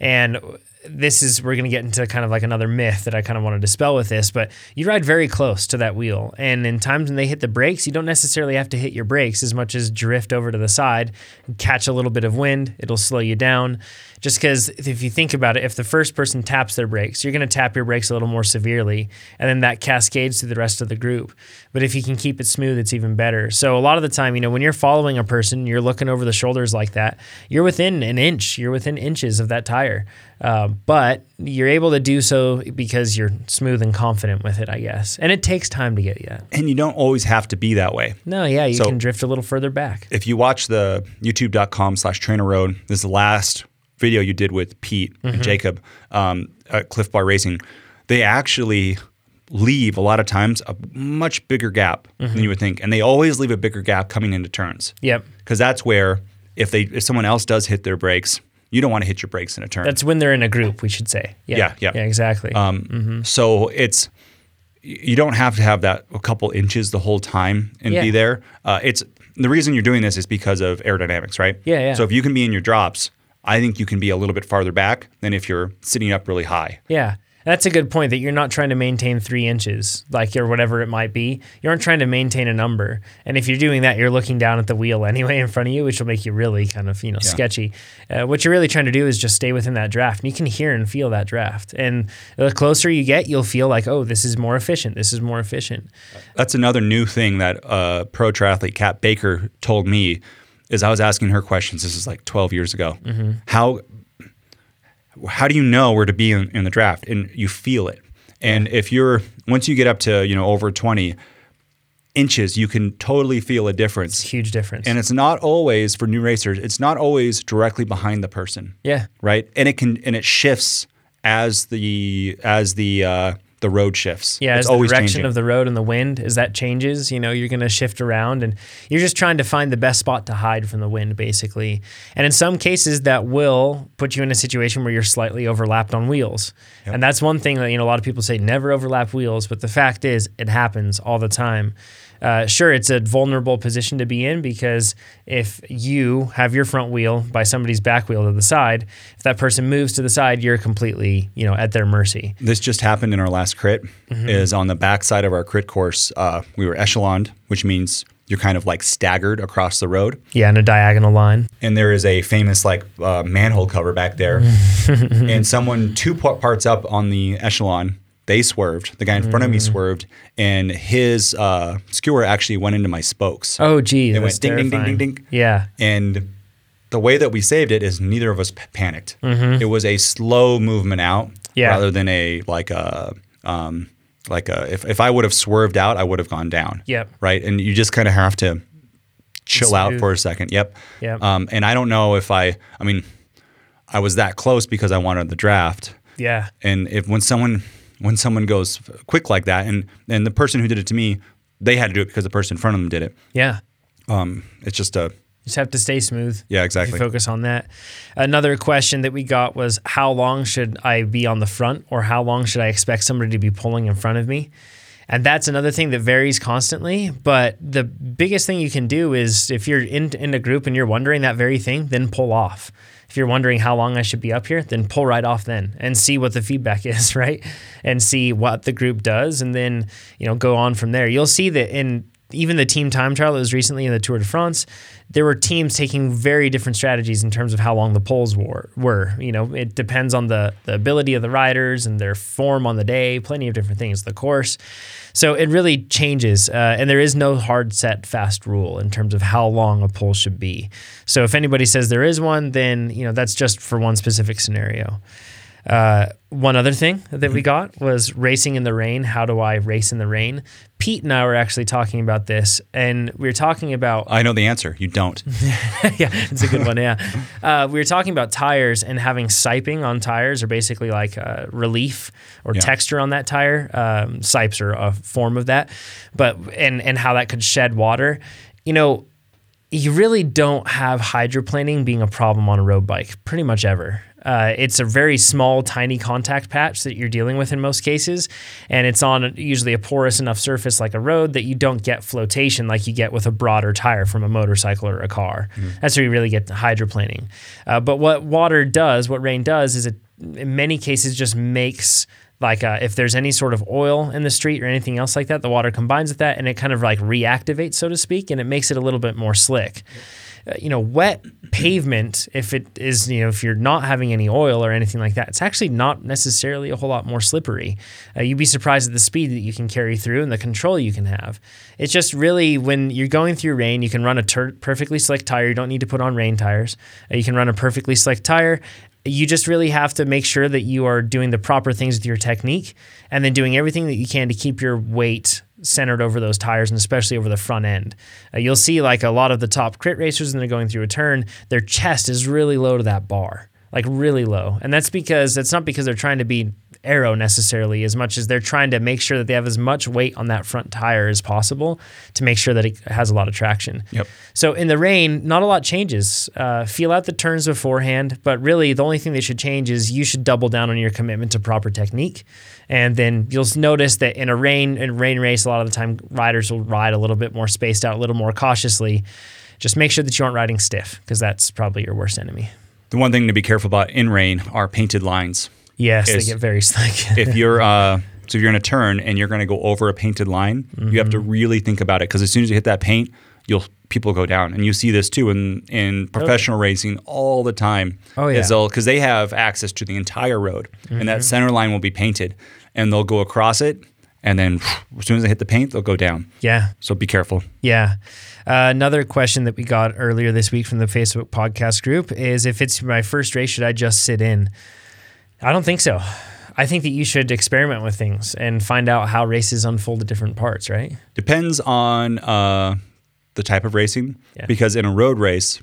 and this is we're going to get into kind of like another myth that I kind of want to dispel with this, but you ride very close to that wheel, and in times when they hit the brakes, you don't necessarily have to hit your brakes as much as drift over to the side, catch a little bit of wind, it'll slow you down. Just because if you think about it, if the first person taps their brakes, you're going to tap your brakes a little more severely, and then that cascades to the rest of the group. But if you can keep it smooth, it's even better. So a lot of the time, you know, when you're following a person, you're looking over the shoulders like that, you're within an inch, you're within inches of that tire. Uh, but you're able to do so because you're smooth and confident with it, I guess. And it takes time to get you. and you don't always have to be that way. No, yeah, you So- can drift a little further back. If you watch the youtube.com slash TrainerRoad, this is the last video you did with Pete Mm-hmm. and Jacob um, at Clif Bar Racing. They actually leave a lot of times a much bigger gap Mm-hmm. than you would think. And they always leave a bigger gap coming into turns. Yep. Because that's where if they if someone else does hit their brakes, you don't want to hit your brakes in a turn. That's when they're in a group, we should say. Yeah, Yeah, yeah. Yeah, exactly. Um, So it's you don't have to have that a couple inches the whole time and Yeah. be there. Uh, it's the reason you're doing this is because of aerodynamics, right? Yeah, yeah. So if you can be in your drops, I think you can be a little bit farther back than if you're sitting up really high. Yeah. That's a good point that you're not trying to maintain three inches, like or whatever it might be. You aren't trying to maintain a number. And if you're doing that, you're looking down at the wheel anyway in front of you, which will make you really kind of, you know, sketchy. Uh, what you're really trying to do is just stay within that draft. And you can hear and feel that draft. And the closer you get, you'll feel like, oh, this is more efficient. This is more efficient. That's another new thing that uh, pro triathlete Kat Baker told me is I was asking her questions. This is like 12 years ago. Mm-hmm. How how do you know where to be in, in the draft? And you feel it. And if you're once you get up to you know over 20 inches, you can totally feel a difference. Huge difference. And it's not always for new racers. It's not always directly behind the person yeah. right? And it can and it shifts as the as the uh, the road shifts. Yeah, it's as the direction changing. of the road and the wind, as that changes, you know, you're going to shift around and you're just trying to find the best spot to hide from the wind, basically. And in some cases, that will put you in a situation where you're slightly overlapped on wheels. And that's one thing that, you know, a lot of people say never overlap wheels, but the fact is it happens all the time. Uh, sure, it's a vulnerable position to be in because if you have your front wheel by somebody's back wheel to the side, if that person moves to the side, you're completely, you know, at their mercy. this just happened in our last crit. Mm-hmm. Is on the back side of our crit course. Uh, we were echeloned, which means you're kind of like staggered across the road. Yeah, in a diagonal line. and there is a famous like uh, manhole cover back there, and someone two pa- parts up on the echelon. They swerved. The guy in front of me Mm. swerved, and his uh, skewer actually went into my spokes. Oh, gee, It went ding, ding, ding, ding, ding. Yeah, And the way that we saved it is neither of us p- panicked. It was a slow movement out Mm-hmm. Yeah. rather than a like a um, like a if, if I would have swerved out, I would have gone down. Yep. Right. And you just kind of have to chill out for a second. Yep. Yep. Um, and I don't know if I I mean I was that close because I wanted the draft. yeah, And if when someone when someone goes quick like that and and the person who did it to me, they had to do it because the person in front of them did it. yeah. Um, it's just a Just have to stay smooth. yeah, exactly. Focus on that. Another question that we got was how long should I be on the front or how long should I expect somebody to be pulling in front of me? And that's another thing that varies constantly. But the biggest thing you can do is if you're in, in a group and you're wondering that very thing, then pull off. If you're wondering how long I should be up here, then pull right off then and see what the feedback is, right? And see what the group does and then, you know, go on from there. You'll see that in even the team time trial that was recently in the Tour de France, there were teams taking very different strategies in terms of how long the poles were. Were you know it depends on the the ability of the riders and their form on the day, plenty of different things. The course, so it really changes, uh, and there is no hard set fast rule in terms of how long a pole should be. So if anybody says there is one, then you know that's just for one specific scenario. Uh, one other thing that we got was racing in the rain. How do I race in the rain? Pete and I were actually talking about this, and we were talking about I know the answer. You don't. yeah, it's a good one. Yeah, uh, we were talking about tires and having siping on tires, or basically like uh, relief or Yeah. texture on that tire. Um, sipes are a form of that, but and and how that could shed water. You know, you really don't have hydroplaning being a problem on a road bike pretty much ever. Uh, it's a very small, tiny contact patch that you're dealing with in most cases, and it's on usually a porous enough surface like a road that you don't get flotation like you get with a broader tire from a motorcycle or a car. That's where you really get the hydroplaning. Uh, but what water does, what rain does, is it in many cases just makes like uh, if there's any sort of oil in the street or anything else like that, the water combines with that and it kind of like reactivates, so to speak, and it makes it a little bit more slick. Uh, you know, wet pavement, if it is, you know, if you're not having any oil or anything like that, it's actually not necessarily a whole lot more slippery. Uh, you'd be surprised at the speed that you can carry through and the control you can have. It's just really when you're going through rain, you can run a tur- perfectly slick tire. You don't need to put on rain tires. Uh, you can run a perfectly slick tire you just really have to make sure that you are doing the proper things with your technique and then doing everything that you can to keep your weight centered over those tires and especially over the front end. Uh, you'll see like a lot of the top crit racers when they're going through a turn, their chest is really low to that bar, like really low. And that's because it's not because they're trying to be aero necessarily as much as they're trying to make sure that they have as much weight on that front tire as possible to make sure that it has a lot of traction. Yep. So in the rain, not a lot changes. Uh, feel out the turns beforehand, but really the only thing that should change is you should double down on your commitment to proper technique, and then you'll notice that in a rain in rain race, a lot of the time riders will ride a little bit more spaced out, a little more cautiously. Just make sure that you aren't riding stiff because that's probably your worst enemy. The one thing to be careful about in rain are painted lines. Yes, Is- they get very slick. if you're uh, so if you're in a turn and you're going to go over a painted line, you have to Mm-hmm. really think about it because as soon as you hit that paint, you'll people go down, and you see this too in in professional racing all the time. Oh, yeah. Mm-hmm. because they have access to the entire road, and that center line will be painted, and they'll go across it, and then as soon as they hit the paint, they'll go down. yeah, So be careful. Yeah. Uh, another question that we got earlier this week from the Facebook podcast group is if it's my first race, should I just sit in? I don't think so. I think that you should experiment with things and find out how races unfold at different parts, right? Depends on uh, the type of racing, Yeah. because in a road race,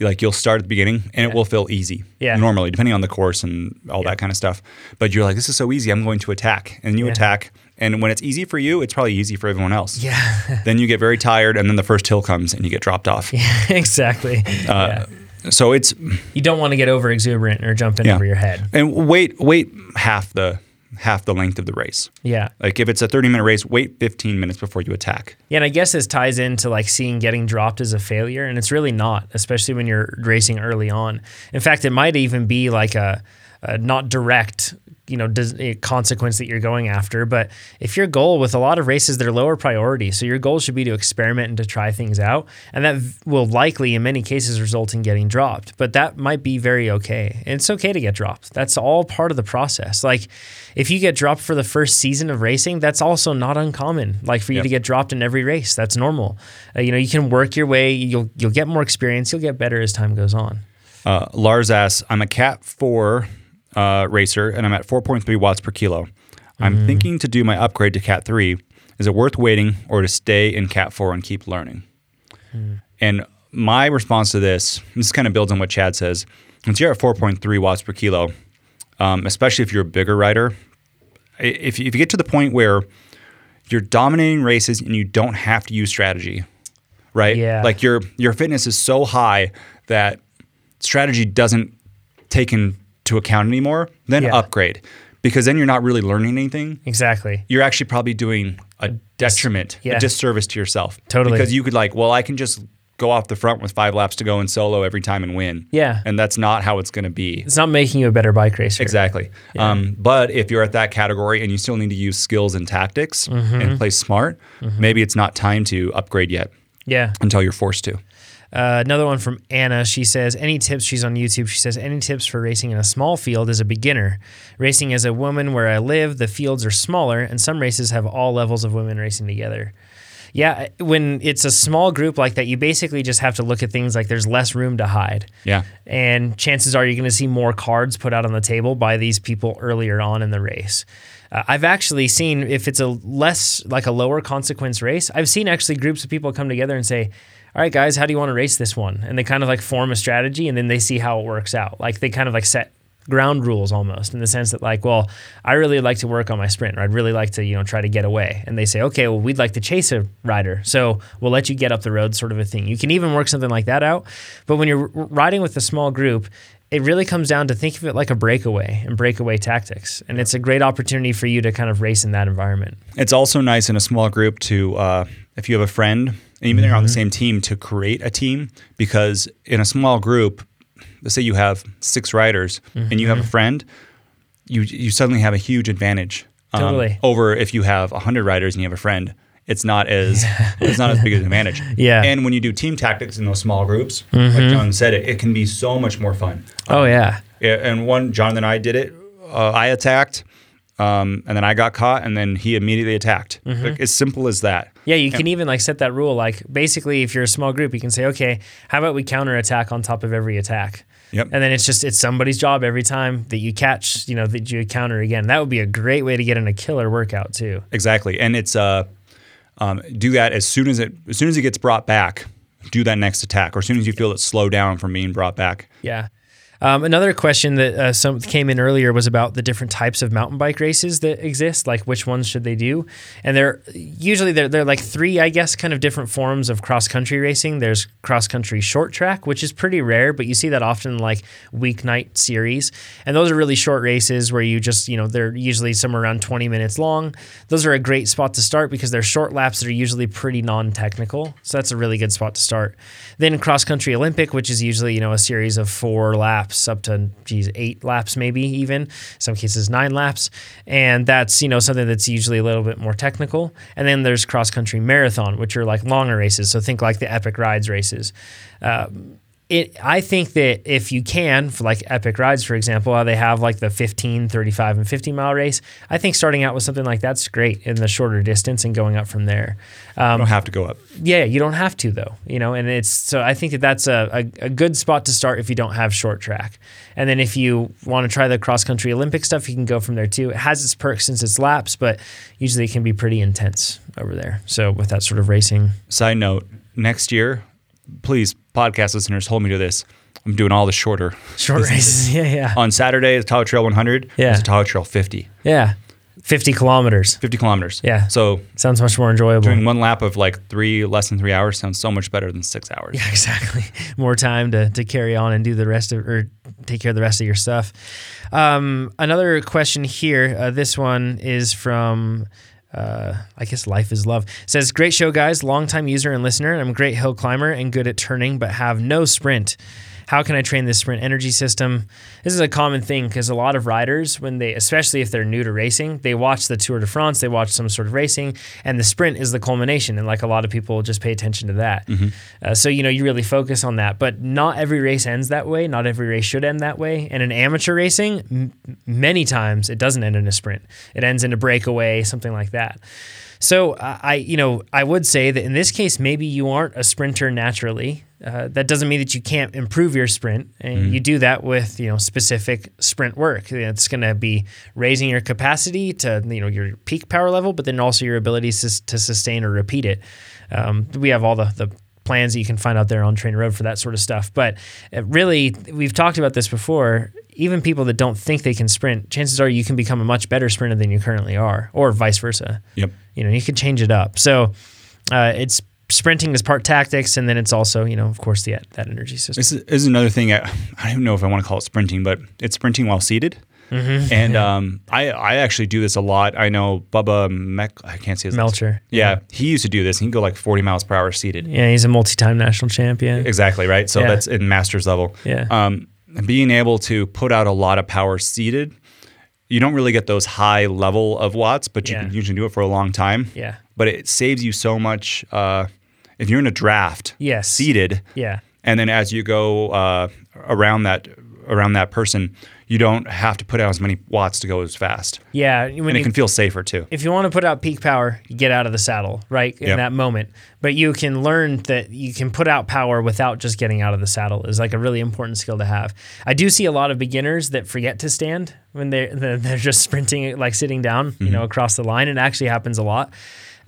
like you'll start at the beginning and it will feel easy. Yeah. Normally, depending on the course and all that kind of stuff. But you're like, this is so easy. I'm going to attack, and you Yeah. attack. And when it's easy for you, it's probably easy for everyone else. Yeah, Then you get very tired, and then the first hill comes, and you get dropped off. Yeah, exactly. Uh, yeah. So it's You don't want to get over exuberant or jump in Yeah. over your head. and wait, wait half the half the length of the race. Yeah. Like if it's a 30 minute race, wait 15 minutes before you attack. Yeah, and I guess this ties into like seeing getting dropped as a failure, and it's really not, especially when you're racing early on. In fact, it might even be like a, a not direct, you know, a consequence that you're going after. But if your goal with a lot of races, they're lower priority, so your goal should be to experiment and to try things out, and that will likely, in many cases, result in getting dropped. But that might be very okay, and it's okay to get dropped. That's all part of the process. Like if you get dropped for the first season of racing, that's also not uncommon. Like for you Yep. to get dropped in every race, that's normal. Uh, you know, you can work your way. You'll you'll get more experience. You'll get better as time goes on. Uh, Lars asks, I'm a Cat 4 uh, racer and I'm at 4.3 watts per kilo. I'm thinking to do my upgrade to Cat 3. Is it worth waiting or to stay in Cat 4 and keep learning? And my response to this, this kind of builds on what Chad says. Once you're at 4.3 watts per kilo, um, especially if you're a bigger rider, if you, if you get to the point where you're dominating races and you don't have to use strategy, right? Yeah. Like your your fitness is so high that strategy doesn't take into account anymore, then Yeah. upgrade. Because then you're not really learning anything. Exactly. You're actually probably doing a detriment, yeah. a disservice to yourself. Totally. Because you could like, well, I can just go off the front with five laps to go in solo every time and win. Yeah. And that's not how it's going to be. It's not making you a better bike racer. Exactly. Um, but if you're at that category and you still need to use skills and tactics Mm-hmm. and play smart, maybe it's not time to upgrade yet Yeah. until you're forced to. Uh, another one from Anna. She says, Any tips? She's on YouTube. She says, Any tips for racing in a small field as a beginner? Racing as a woman where I live, the fields are smaller, and some races have all levels of women racing together. Yeah, when it's a small group like that, you basically just have to look at things like there's less room to hide. Yeah. And chances are you're going to see more cards put out on the table by these people earlier on in the race. Uh, I've actually seen if it's a less like a lower consequence race, I've seen actually groups of people come together and say, "All right, guys, how do you want to race this one?" And they kind of like form a strategy and then they see how it works out. Like they kind of like set ground rules almost in the sense that like, well, I really like to work on my sprint, or I'd really like to, you know, try to get away. And they say, okay, well, we'd like to chase a rider, so we'll let you get up the road, sort of a thing. You can even work something like that out. But when you're riding with a small group, it really comes down to think of it like a breakaway and breakaway tactics. And it's a great opportunity for you to kind of race in that environment. It's also nice in a small group to, uh, if you have a friend, and even if you're on the Mm-hmm. same team, to create a team because in a small group, let's say you have six riders and you have Mm-hmm. a friend, you you suddenly have a huge advantage um, Totally. over if you have hundred riders and you have a friend. It's not as it's not as big an advantage. Yeah. And when you do team tactics in those small groups, like John said, it, it can be so much more fun. Oh, yeah. Yeah, and one Jonathan and I did it. Uh, I attacked, um, and then I got caught, and then he immediately attacked. Like, as simple as that. Yeah, you can even like set that rule. Like basically, if you're a small group, you can say, okay, how about we counter attack on top of every attack? Yep. And then it's just it's somebody's job every time that you catch, you know, that you counter again. That would be a great way to get in a killer workout too. Exactly, and it's uh, um, do that as soon as it as soon as it gets brought back. Do that next attack, or as soon as you feel it slow down from being brought back. Yeah. Um, another question that uh, some came in earlier was about the different types of mountain bike races that exist. Like which ones should they do? And they're usually they're, they're like three, I guess, kind of different forms of cross country racing. There's cross country short track, which is pretty rare, but you see that often like weeknight series. And those are really short races where you just you know they're usually somewhere around 20 minutes long. Those are a great spot to start because they're short laps that are usually pretty non-technical. So that's a really good spot to start. Then cross country Olympic, which is usually you know a series of four laps up to geez eight laps maybe even some cases nine laps, and that's you know something that's usually a little bit more technical. And then there's cross country marathon, which are like longer races. So think like the Epic Rides races. Um, it, I think that if you can, for like Epic Rides, for example, how they have like the 15, 35, and 50 mile race, I think starting out with something like that's great in the shorter distance and going up from there. Um, You don't have to go up. yeah, you don't have to though, you know, and it's so I think that that's a, a, a good spot to start if you don't have short track. And then if you want to try the cross country Olympic stuff, you can go from there too. It has its perks since it's laps, but usually it can be pretty intense over there. So with that sort of racing, Side note: Next year, please, podcast listeners, hold me to this. I'm doing all the shorter. Short races. Yeah, yeah. On Saturday, the Tahoe Trail 100. Yeah. It's a Tahoe Trail 50. Yeah. 50 kilometers. 50 kilometers. Yeah. So Sounds much more enjoyable. doing one lap of like three, less than three hours sounds so much better than six hours. Yeah, exactly. More time to, to carry on and do the rest of, or take care of the rest of your stuff. Um, another question here. Uh, this one is from, uh, I guess Life is Love. says, Great show, guys. Longtime user and listener. I'm a great hill climber and good at turning, but have no sprint. How can I train this sprint energy system? This is a common thing because a lot of riders, when they, especially if they're new to racing, they watch the Tour de France, they watch some sort of racing, and the sprint is the culmination. And like a lot of people just pay attention to that. Uh, so, you know, you really focus on that. But not every race ends that way. Not every race should end that way. And in amateur racing, m- many times it doesn't end in a sprint, it ends in a breakaway, something like that. So I, you know, I would say that in this case, maybe you aren't a sprinter naturally. Uh, that doesn't mean that you can't improve your sprint, and you do that with you know specific sprint work. It's going to be raising your capacity to you know your peak power level, but then also your ability to, to sustain or repeat it. Um, we have all the the plans that you can find out there on TrainerRoad for that sort of stuff. But uh, really, we've talked about this before. Even people that don't think they can sprint, chances are you can become a much better sprinter than you currently are, or vice versa Yep. You know you can change it up so uh, it's sprinting is part tactics and then it's also you know of course the that energy system This is, this is another thing. I, I don't know if I want to call it sprinting, but it's sprinting while seated. Mm-hmm. And um, I, I actually do this a lot. I know Bubba Mech, I can't see his Melcher. Yeah, he used to do this. He can go like 40 miles per hour seated. yeah he's a multi-time national champion Exactly, right? So Yeah. that's in master's level. Yeah. Um, being able to put out a lot of power seated, you don't really get those high level of watts, but you Yeah. can usually do it for a long time. yeah But it saves you so much. Uh, if you're in a draft, Yes. seated, yeah and then as you go uh, around that around that person, you don't have to put out as many watts to go as fast, yeah and you, it can feel safer too. if you want to put out peak power you get out of the saddle right in Yep. that moment. But you can learn that you can put out power without just getting out of the saddle is like a really important skill to have. I do see a lot of beginners that forget to stand when they're they're they're just sprinting like sitting down you mm-hmm. know across the line. It actually happens a lot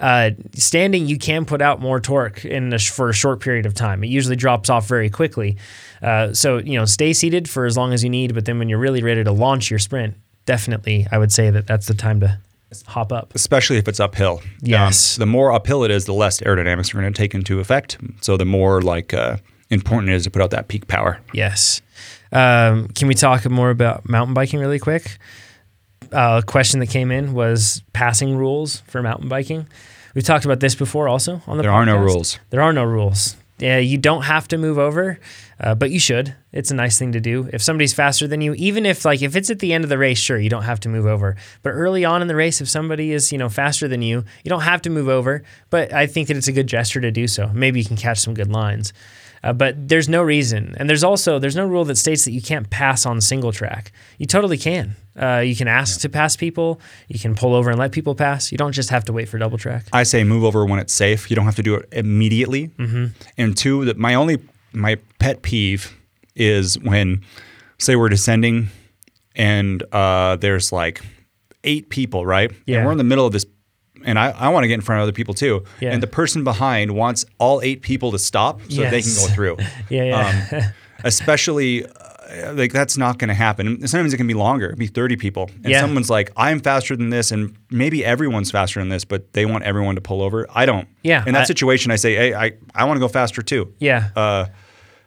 uh, standing, you can put out more torque in a, for a short period of time. It usually drops off very quickly. Uh, so you know, stay seated for as long as you need. But then when you're really ready to launch your sprint, definitely, I would say that that's the time to hop up. especially if it's uphill. Um, Yes. the more uphill it is, the less aerodynamics are going to take into effect. So the more like uh, important it is to put out that peak power. Yes. Um, can we talk more about mountain biking really quick? Uh, a question that came in was passing rules for mountain biking. We've talked about this before also on the There are no rules. There are no rules. Yeah, you don't have to move over, uh, but you should. It's a nice thing to do. If somebody's faster than you, even if like if it's at the end of the race, sure, you don't have to move over. But early on in the race, if somebody is you know faster than you, you don't have to move over. But I think that it's a good gesture to do so. Maybe you can catch some good lines. Uh, but there's no reason, and there's also there's no rule that states that you can't pass on single track. You totally can. Uh, you can ask to pass people. You can pull over and let people pass. You don't just have to wait for double track. I say move over when it's safe. You don't have to do it immediately. Mm-hmm. And two, that my only my pet peeve is when, say, we're descending, and uh, there's like eight people, right? Yeah. And we're in the middle of this, and I, I want to get in front of other people too. Yeah. And the person behind wants all eight people to stop so that they can go through. Yeah, yeah. Um, especially. Uh, like that's not going to happen. Sometimes it can be longer. It be thirty people, and Yeah. someone's like, "I'm faster than this," and maybe everyone's faster than this, but they want everyone to pull over. I don't. Yeah, In that I- situation, I say, "Hey, I, I want to go faster too." yeah. Uh,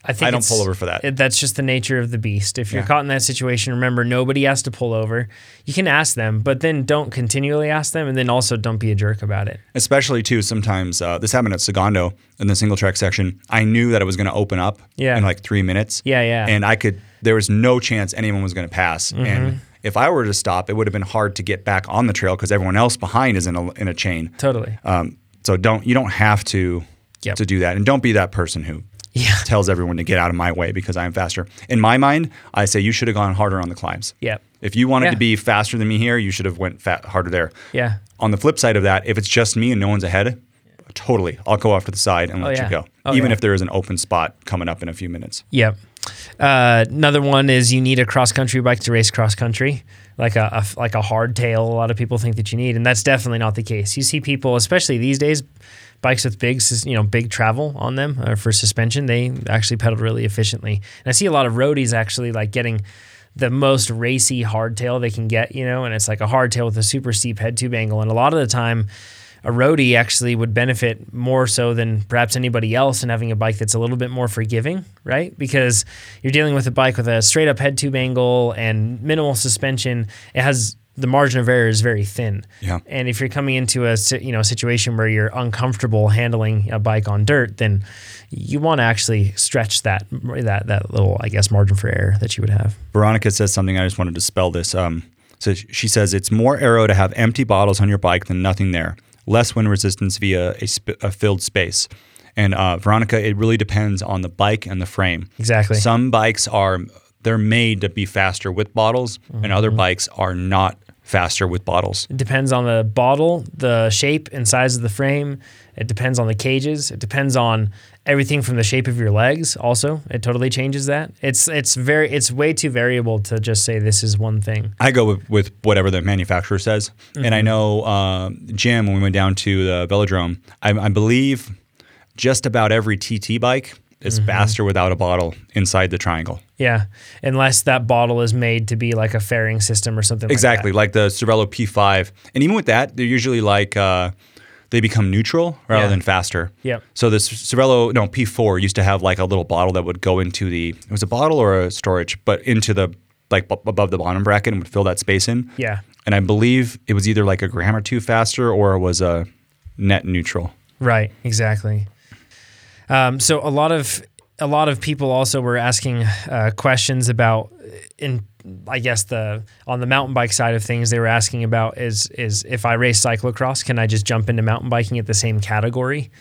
I think I don't pull over for that. it- that's just the nature of the beast. If you're Yeah. caught in that situation, remember nobody has to pull over. You can ask them, but then don't continually ask them, and then also don't be a jerk about it. especially too sometimes uh, this happened at Segundo in the single track section. I knew that it was going to open up Yeah. in like three minutes. Yeah, yeah. And I could. There was no chance anyone was going to pass. Mm-hmm. And if I were to stop, it would have been hard to get back on the trail because everyone else behind is in a in a chain. Totally. Um, so don't you don't have to Yep. to do that, and don't be that person who Yeah. tells everyone to get out of my way because I'm faster. In my mind, I say you should have gone harder on the climbs. Yep. If you wanted Yeah. to be faster than me here, you should have went fat, harder there. Yeah. On the flip side of that, if it's just me and no one's ahead, totally, I'll go off to the side and let yeah. you go, Oh, even yeah. if there is an open spot coming up in a few minutes. Yep. Uh, another one is you need a cross country bike to race cross country, like a, a like a hardtail. A lot of people think that you need, and that's definitely not the case. You see people, especially these days, bikes with big, you know, big travel on them uh, for suspension, they actually pedaled really efficiently. And I see a lot of roadies actually like getting the most racy hardtail they can get, you know, and it's like a hardtail with a super steep head tube angle. And a lot of the time, a roadie actually would benefit more so than perhaps anybody else in having a bike that's a little bit more forgiving, right? Because you're dealing with a bike with a straight up head tube angle and minimal suspension. It has the margin of error is very thin. Yeah. And if you're coming into a you know situation where you're uncomfortable handling a bike on dirt, then you want to actually stretch that that that little I guess margin for error that you would have. Veronica says something. I just wanted to spell this. Um, so she says it's more aero to have empty bottles on your bike than nothing there. Less wind resistance via a, sp- a filled space. And uh, Veronica, it really depends on the bike and the frame. Exactly. Some bikes are they're made to be faster with bottles, and other Mm-hmm. bikes are not faster with bottles. It depends on the bottle, the shape and size of the frame. It depends on the cages. It depends on everything from the shape of your legs. Also, it totally changes that. It's it's very it's way too variable to just say this is one thing. I go with, with whatever the manufacturer says. And Mm-hmm. I know uh, Jim, when we went down to the velodrome, I, I believe just about every TT bike is Mm-hmm. faster without a bottle inside the triangle. Yeah, unless that bottle is made to be like a fairing system or something. Exactly, Like like the Cervelo P5. And even with that, they're usually like uh, they become neutral rather Yeah. than faster. Yep. So this Cervelo, no P4 used to have like a little bottle that would go into the it was a bottle or a storage, but into the like b- above the bottom bracket and would fill that space in. Yeah. And I believe it was either like a gram or two faster or it was a net neutral. Right, exactly. Um, so a lot of a lot of people also were asking uh, questions about in I guess the on the mountain bike side of things they were asking about is is if I race cyclocross can I just jump into mountain biking at the same category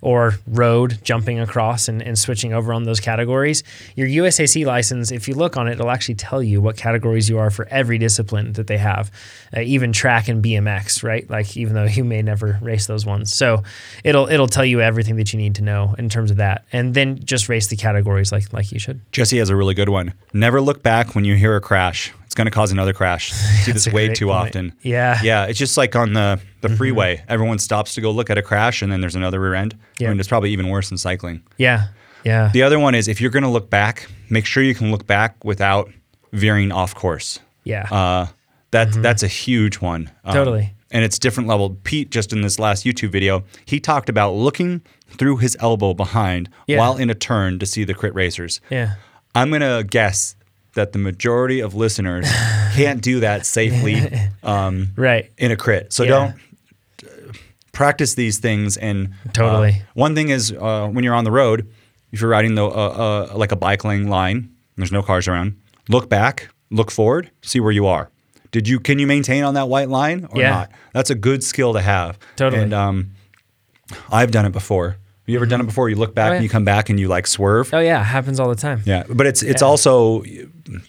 or road jumping across and, and switching over on those categories. Your USAC license, if you look on it, it'll actually tell you what categories you are for every discipline that they have, uh, even track and BMX, right? Like even though you may never race those ones, so it'll it'll tell you everything that you need to know in terms of that, and then just race the categories like like you should. Jesse has a really good one. Never look back when you hear a crash. Going to cause another crash. See this way too point. often. Yeah. Yeah, it's just like on the, the freeway. Everyone stops to go look at a crash and then there's another rear end. Yeah. I mean, it's probably even worse than cycling. Yeah, yeah, The other one is if you're going to look back, make sure you can look back without veering off course. yeah. Uh, that, That's a huge one. Um, Mm-hmm. Totally. And it's different level. Pete, just in this last YouTube video, he talked about looking through his elbow behind Yeah. while in a turn to see the crit racers. yeah. I'm going to guess that the majority of listeners can't do that safely um, Right. in a crit. So Yeah. don't uh, practice these things. And uh, Totally. one thing is uh, when you're on the road, if you're riding the uh, uh, like a bike lane line, there's no cars around. Look back, look forward, see where you are. Did you can you maintain on that white line or Yeah. not? That's a good skill to have. Totally. And um, I've done it before. You ever done it mm-hmm. before? You look back Oh, yeah. and you come back and you like swerve. Oh yeah, happens all the time. Yeah, but it's it's Yeah. also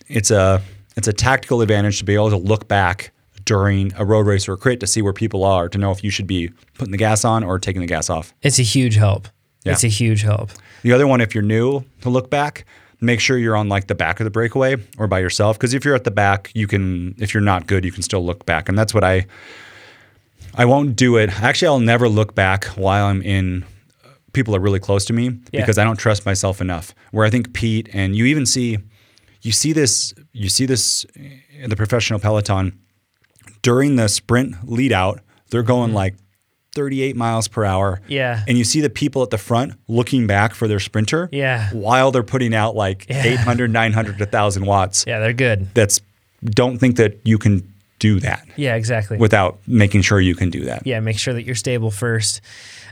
it's a it's a tactical advantage to be able to look back during a road race or a crit to see where people are to know if you should be putting the gas on or taking the gas off. It's a huge help. Yeah. It's a huge help. The other one, if you're new to look back, make sure you're on like the back of the breakaway or by yourself. Because if you're at the back, you can if you're not good, you can still look back, and that's what I I won't do it. Actually, I'll never look back while I'm in. People are really close to me Yeah. because I don't trust myself enough. Where I think Pete and you even see, you see this, you see this in the professional peloton during the sprint lead out. They're going like 38 miles per hour. Mm-hmm. Yeah. And you see the people at the front looking back for their sprinter. Yeah. While they're putting out like Yeah. 800, 900, 1,000 watts. Yeah, they're good. That's, don't think that you can do that Yeah, exactly. without making sure you can do that. yeah, make sure that you're stable first.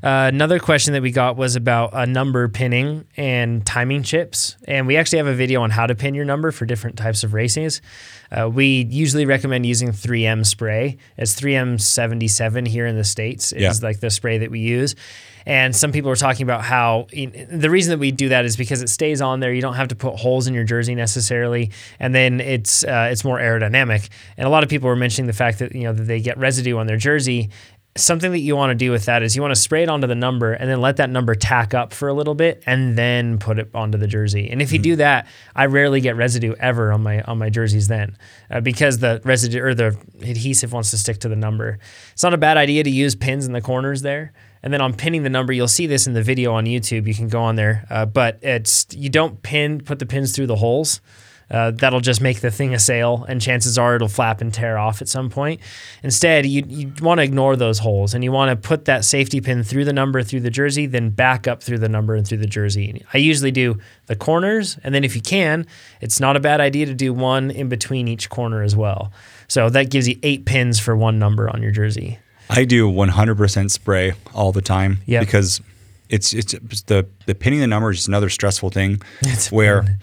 Uh, another question that we got was about a number pinning and timing chips. And we actually have a video on how to pin your number for different types of races. Uh, we usually recommend using 3M spray. It's 3M77 here in the States, is Yeah. like the spray that we use. And some people are talking about how the reason that we do that is because it stays on there. You don't have to put holes in your jersey necessarily, and then it's uh, it's more aerodynamic. And a lot of people were mentioning the fact that you know that they get residue on their jersey something that you want to do with that is you want to spray it onto the number and then let that number tack up for a little bit and then put it onto the jersey. And if you do that, I rarely get residue ever on my on my jerseys then uh, because the residue or the adhesive wants to stick to the number. It's not a bad idea to use pins in the corners there. And then on pinning the number, you'll see this in the video on YouTube. You can go on there, uh, but it's you don't pin put the pins through the holes. Uh, that'll just make the thing a sail, and chances are it'll flap and tear off at some point. Instead, you, you want to ignore those holes and you want to put that safety pin through the number through the jersey, then back up through the number and through the jersey. I usually do the corners, and then if you can, it's not a bad idea to do one in between each corner as well. So that gives you eight pins for one number on your jersey. I do 100% spray all the time Yep. because it's it's the the pinning the number is just another stressful thing It's where fun.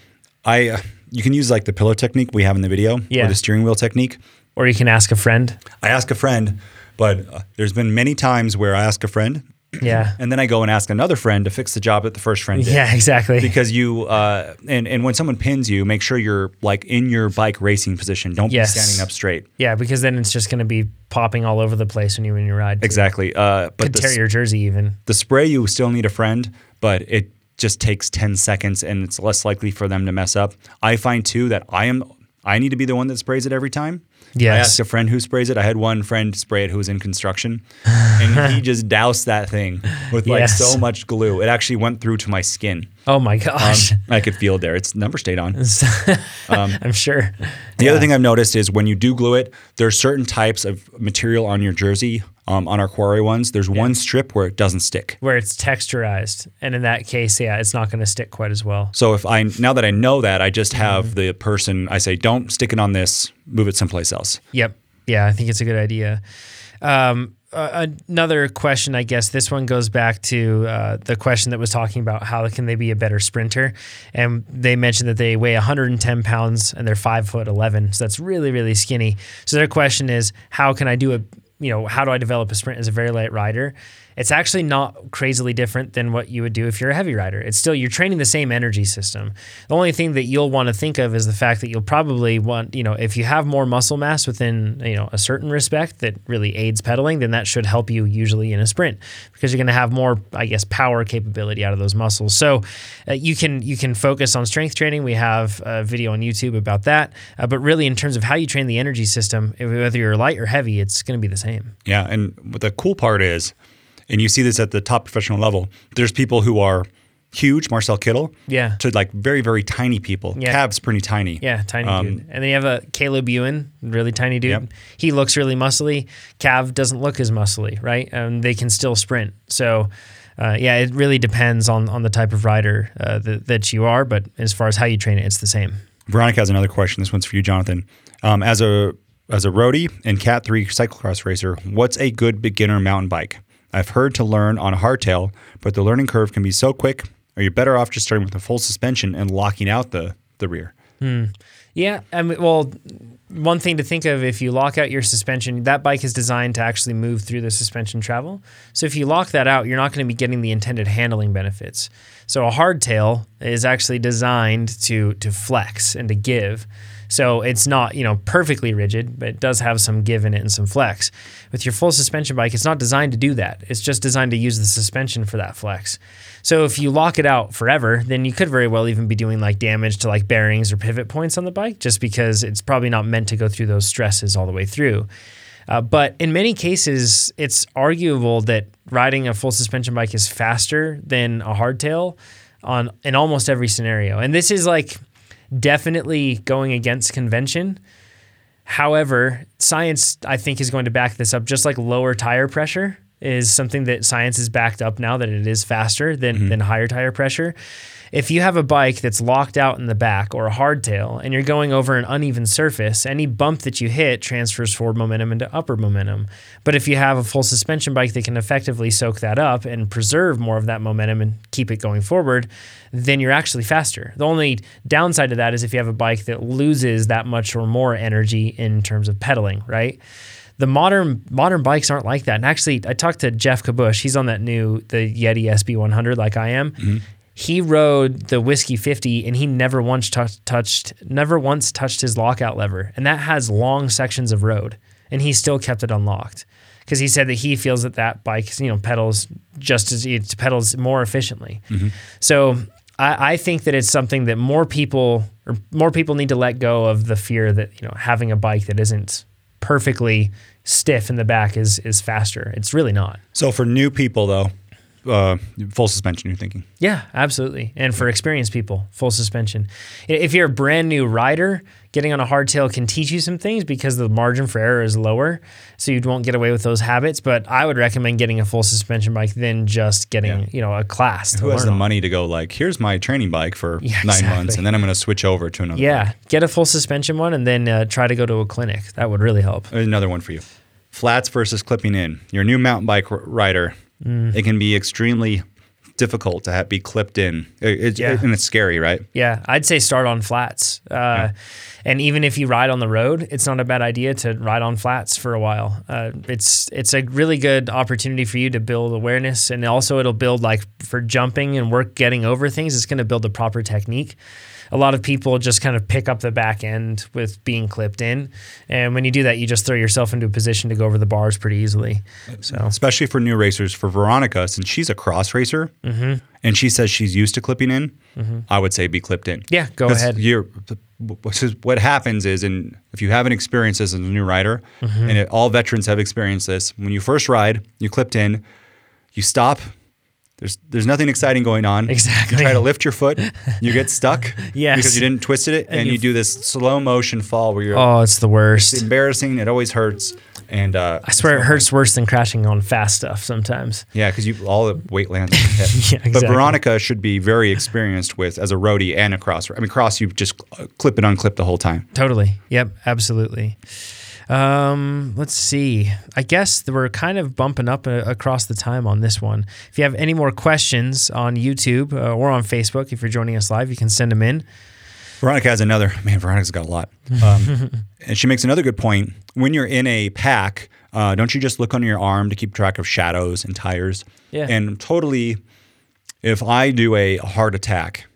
I uh, you can use like the pillow technique we have in the video Yeah. or the steering wheel technique. Or you can ask a friend. I ask a friend, but uh, there's been many times where I ask a friend Yeah. and then I go and ask another friend to fix the job that the first friend did. Yeah, exactly. Because you uh, and and when someone pins you, make sure you're like in your bike racing position. Don't Yes. be standing up straight. yeah, because then it's just going to be popping all over the place when you when you ride. too. Exactly. Uh, but Could the, tear your jersey even. the spray, you still need a friend, but it just takes 10 seconds and it's less likely for them to mess up. I find too that I am I need to be the one that sprays it every time. I Yes. asked a friend who sprays it. I had one friend spray it who was in construction, and he just doused that thing with like Yes. so much glue. It actually went through to my skin. Oh my Um, gosh. I could feel it there. Its number stayed on. I'm sure. The other thing I've noticed is when you do glue it, there are certain types of material on your jersey. Um, on our quarry ones, there's one strip where it doesn't stick. Where it's texturized. And in that case, yeah, it's not going to stick quite as well. So if I now that I know that, I just have Mm-hmm. the person I say, don't stick it on this, move it someplace else. Yep. Yeah, I think it's a good idea. Um, uh, another question, I guess this one goes back to uh, the question that was talking about how can they be a better sprinter, and they mentioned that they weigh 110 pounds and they're five foot 11, so that's really really skinny. So their question is, how can I do a you know how do I develop a sprint as a very light rider? It's actually not crazily different than what you would do if you're a heavy rider. It's still you're training the same energy system. The only thing that you'll want to think of is the fact that you'll probably want, you know, if you have more muscle mass within, you know, a certain respect that really aids pedaling, then that should help you usually in a sprint because you're going to have more, I guess, power capability out of those muscles. So uh, you can you can focus on strength training. We have a video on YouTube about that. Uh, but really, in terms of how you train the energy system, whether you're light or heavy, it's going to be the same. Yeah, and the cool part is, and you see this at the top professional level, there's people who are huge, Marcel Kittel, Yeah. to like very, very tiny people. Yeah. Cav's pretty tiny. Yeah, tiny Um, dude. And then you have a Caleb Ewan, really tiny dude. Yep. He looks really muscly. Cav doesn't look as muscly, right? Um, they can still sprint. So, uh, yeah, it really depends on on the type of rider uh, that, that you are. But as far as how you train it, it's the same. Veronica has another question. This one's for you, Jonathan. Um, as a as a roadie and Cat three cyclocross racer, what's a good beginner mountain bike? I've heard to learn on a hardtail, but the learning curve can be so quick. Are you better off just starting with a full suspension and locking out the the rear? Hmm. Yeah, I mean, well, one thing to think of if you lock out your suspension, that bike is designed to actually move through the suspension travel. So if you lock that out, you're not going to be getting the intended handling benefits. So a hardtail is actually designed to to flex and to give. So it's not, you know, perfectly rigid, but it does have some give in it and some flex. With your full suspension bike, it's not designed to do that. It's just designed to use the suspension for that flex. So if you lock it out forever, then you could very well even be doing like damage to like bearings or pivot points on the bike just because it's probably not meant to go through those stresses all the way through. Uh, but in many cases, it's arguable that riding a full suspension bike is faster than a hardtail on in almost every scenario. And this is like definitely going against convention. However, science I think is going to back this up. Just like lower tire pressure is something that science is backed up now that it is faster than mm-hmm. than higher tire pressure. If you have a bike that's locked out in the back or a hardtail and you're going over an uneven surface, any bump that you hit transfers forward momentum into upper momentum. But if you have a full suspension bike that can effectively soak that up and preserve more of that momentum and keep it going forward, then you're actually faster. The only downside to that is if you have a bike that loses that much or more energy in terms of pedaling, right? The modern modern bikes aren't like that. And actually, I talked to Geoff Kabush. He's on that new the Yeti SB100, like I am. Mm-hmm. He rode the Whiskey 50, and he never once tou- touched never once touched his lockout lever, and that has long sections of road, and he still kept it unlocked because he said that he feels that that bike, you know, pedals just as it pedals more efficiently. Mm-hmm. So I, I think that it's something that more people or more people need to let go of the fear that you know having a bike that isn't perfectly stiff in the back is is faster. It's really not. So for new people though, uh, full suspension. You're thinking. Yeah, absolutely. And for experienced people, full suspension. If you're a brand new rider, getting on a hardtail can teach you some things because the margin for error is lower, so you won't get away with those habits. But I would recommend getting a full suspension bike than just getting Yeah. you know a class. Who has the on. money to go like, here's my training bike for Yeah, nine exactly. months, and then I'm going to switch over to another. Yeah, get a full suspension one and then uh, try to go to a clinic. That would really help. Another one for you. Flats versus clipping in. You're a new mountain bike r- rider. Mm. It can be extremely difficult to have, be clipped in, It- it's- Yeah. and it's scary, right? Yeah, I'd say start on flats. Uh, And even if you ride on the road, it's not a bad idea to ride on flats for a while. Uh, it's it's a really good opportunity for you to build awareness, and also it'll build like for jumping and work getting over things. It's going to build the proper technique. A lot of people just kind of pick up the back end with being clipped in, and when you do that, you just throw yourself into a position to go over the bars pretty easily. So Especially for new racers. For Veronica, since she's a cross racer, Mm-hmm. and she says she's used to clipping in, I would say be clipped in. Yeah, go ahead. You're, what happens is, and if you haven't experienced this as a new rider, Mm-hmm. and it, all veterans have experienced this, when you first ride, you clipped in, you stop. There's there's nothing exciting going on. Exactly. You try to lift your foot, you get stuck. Yes. Because you didn't twist it, and, you you, do this slow motion fall where you're. oh, it's the worst. It's embarrassing. It always hurts. And uh, I swear it hurts worse than crashing on fast stuff sometimes. Yeah, because you all the weight lands on your head. Yeah, But. Veronica should be very experienced with as a roadie and a cross. I mean, cross you just clip and unclip the whole time. Totally. Yep. Absolutely. Um, let's see. I guess we're kind of bumping up uh, across the time on this one. If you have any more questions on YouTube uh, or on Facebook, if you're joining us live, you can send them in. Veronica has another man. Veronica's got a lot, um, and she makes another good point. When you're in a pack, uh, don't you just look under your arm to keep track of shadows and tires? Yeah. And totally, if I do a heart attack,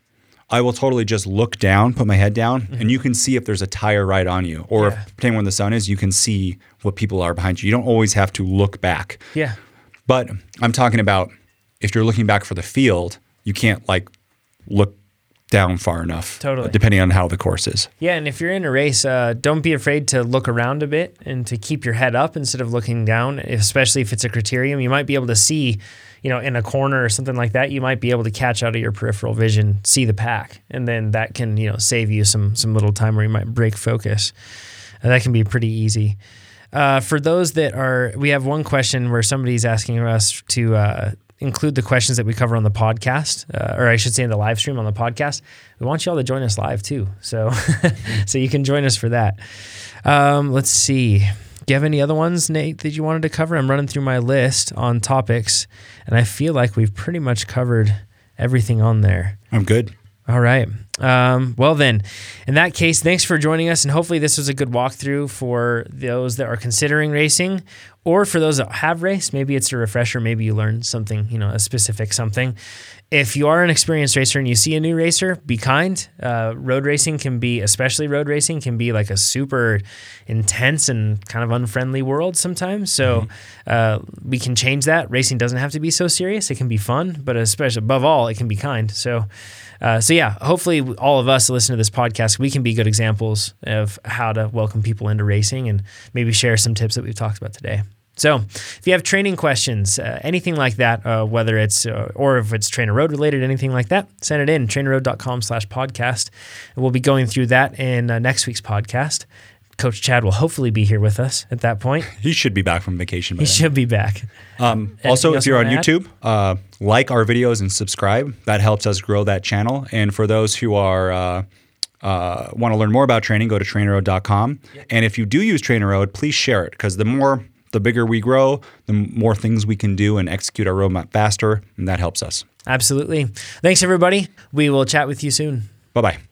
I will totally just look down, put my head down, and you can see if there's a tire right on you, or Mm-hmm. Yeah. if depending on when the sun is, you can see what people are behind you. You don't always have to look back. Yeah. But I'm talking about if you're looking back for the field, you can't like look down far enough. Totally. Depending on how the course is. Yeah, and if you're in a race, uh, don't be afraid to look around a bit and to keep your head up instead of looking down. Especially if it's a criterium, you might be able to see, you know, in a corner or something like that. You might be able to catch out of your peripheral vision, see the pack, and then that can, you know, save you some some little time where you might break focus. And that can be pretty easy. Uh, for those that are, we have one question where somebody's asking us to uh, include the questions that we cover on the podcast, uh, or I should say in the live stream on the podcast. We want you all to join us live too, so so you can join us for that. Um, let's see. Do you have any other ones, Nate, that you wanted to cover? I'm running through my list on topics, and I feel like we've pretty much covered everything on there. I'm good. All right. Um, well, then, in that case, thanks for joining us. And hopefully, this was a good walkthrough for those that are considering racing or for those that have raced. Maybe it's a refresher. Maybe you learned something, you know, a specific something. If you are an experienced racer and you see a new racer, be kind. Uh, road racing can be, especially road racing, can be like a super intense and kind of unfriendly world sometimes. So uh, we can change that. Racing doesn't have to be so serious. It can be fun, but especially above all, it can be kind. So, uh, so yeah, hopefully all of us listen to this podcast, we can be good examples of how to welcome people into racing and maybe share some tips that we've talked about today. So, if you have training questions, uh, anything like that, uh, whether it's uh, or if it's TrainerRoad related, anything like that, send it in trainerroad.com slash podcast. We'll be going through that in uh, next week's podcast. Coach Chad will hopefully be here with us at that point. He should be back from vacation by He then. should be back. Um, also, if you're on? YouTube, uh, like our videos and subscribe. That helps us grow that channel. And for those who are uh, uh, want to learn more about training, go to trainerroad.com. And if you do use TrainerRoad, please share it because the more, the bigger we grow, the more things we can do and execute our roadmap faster, and that helps us. Absolutely. Thanks, everybody. We will chat with you soon. Bye bye.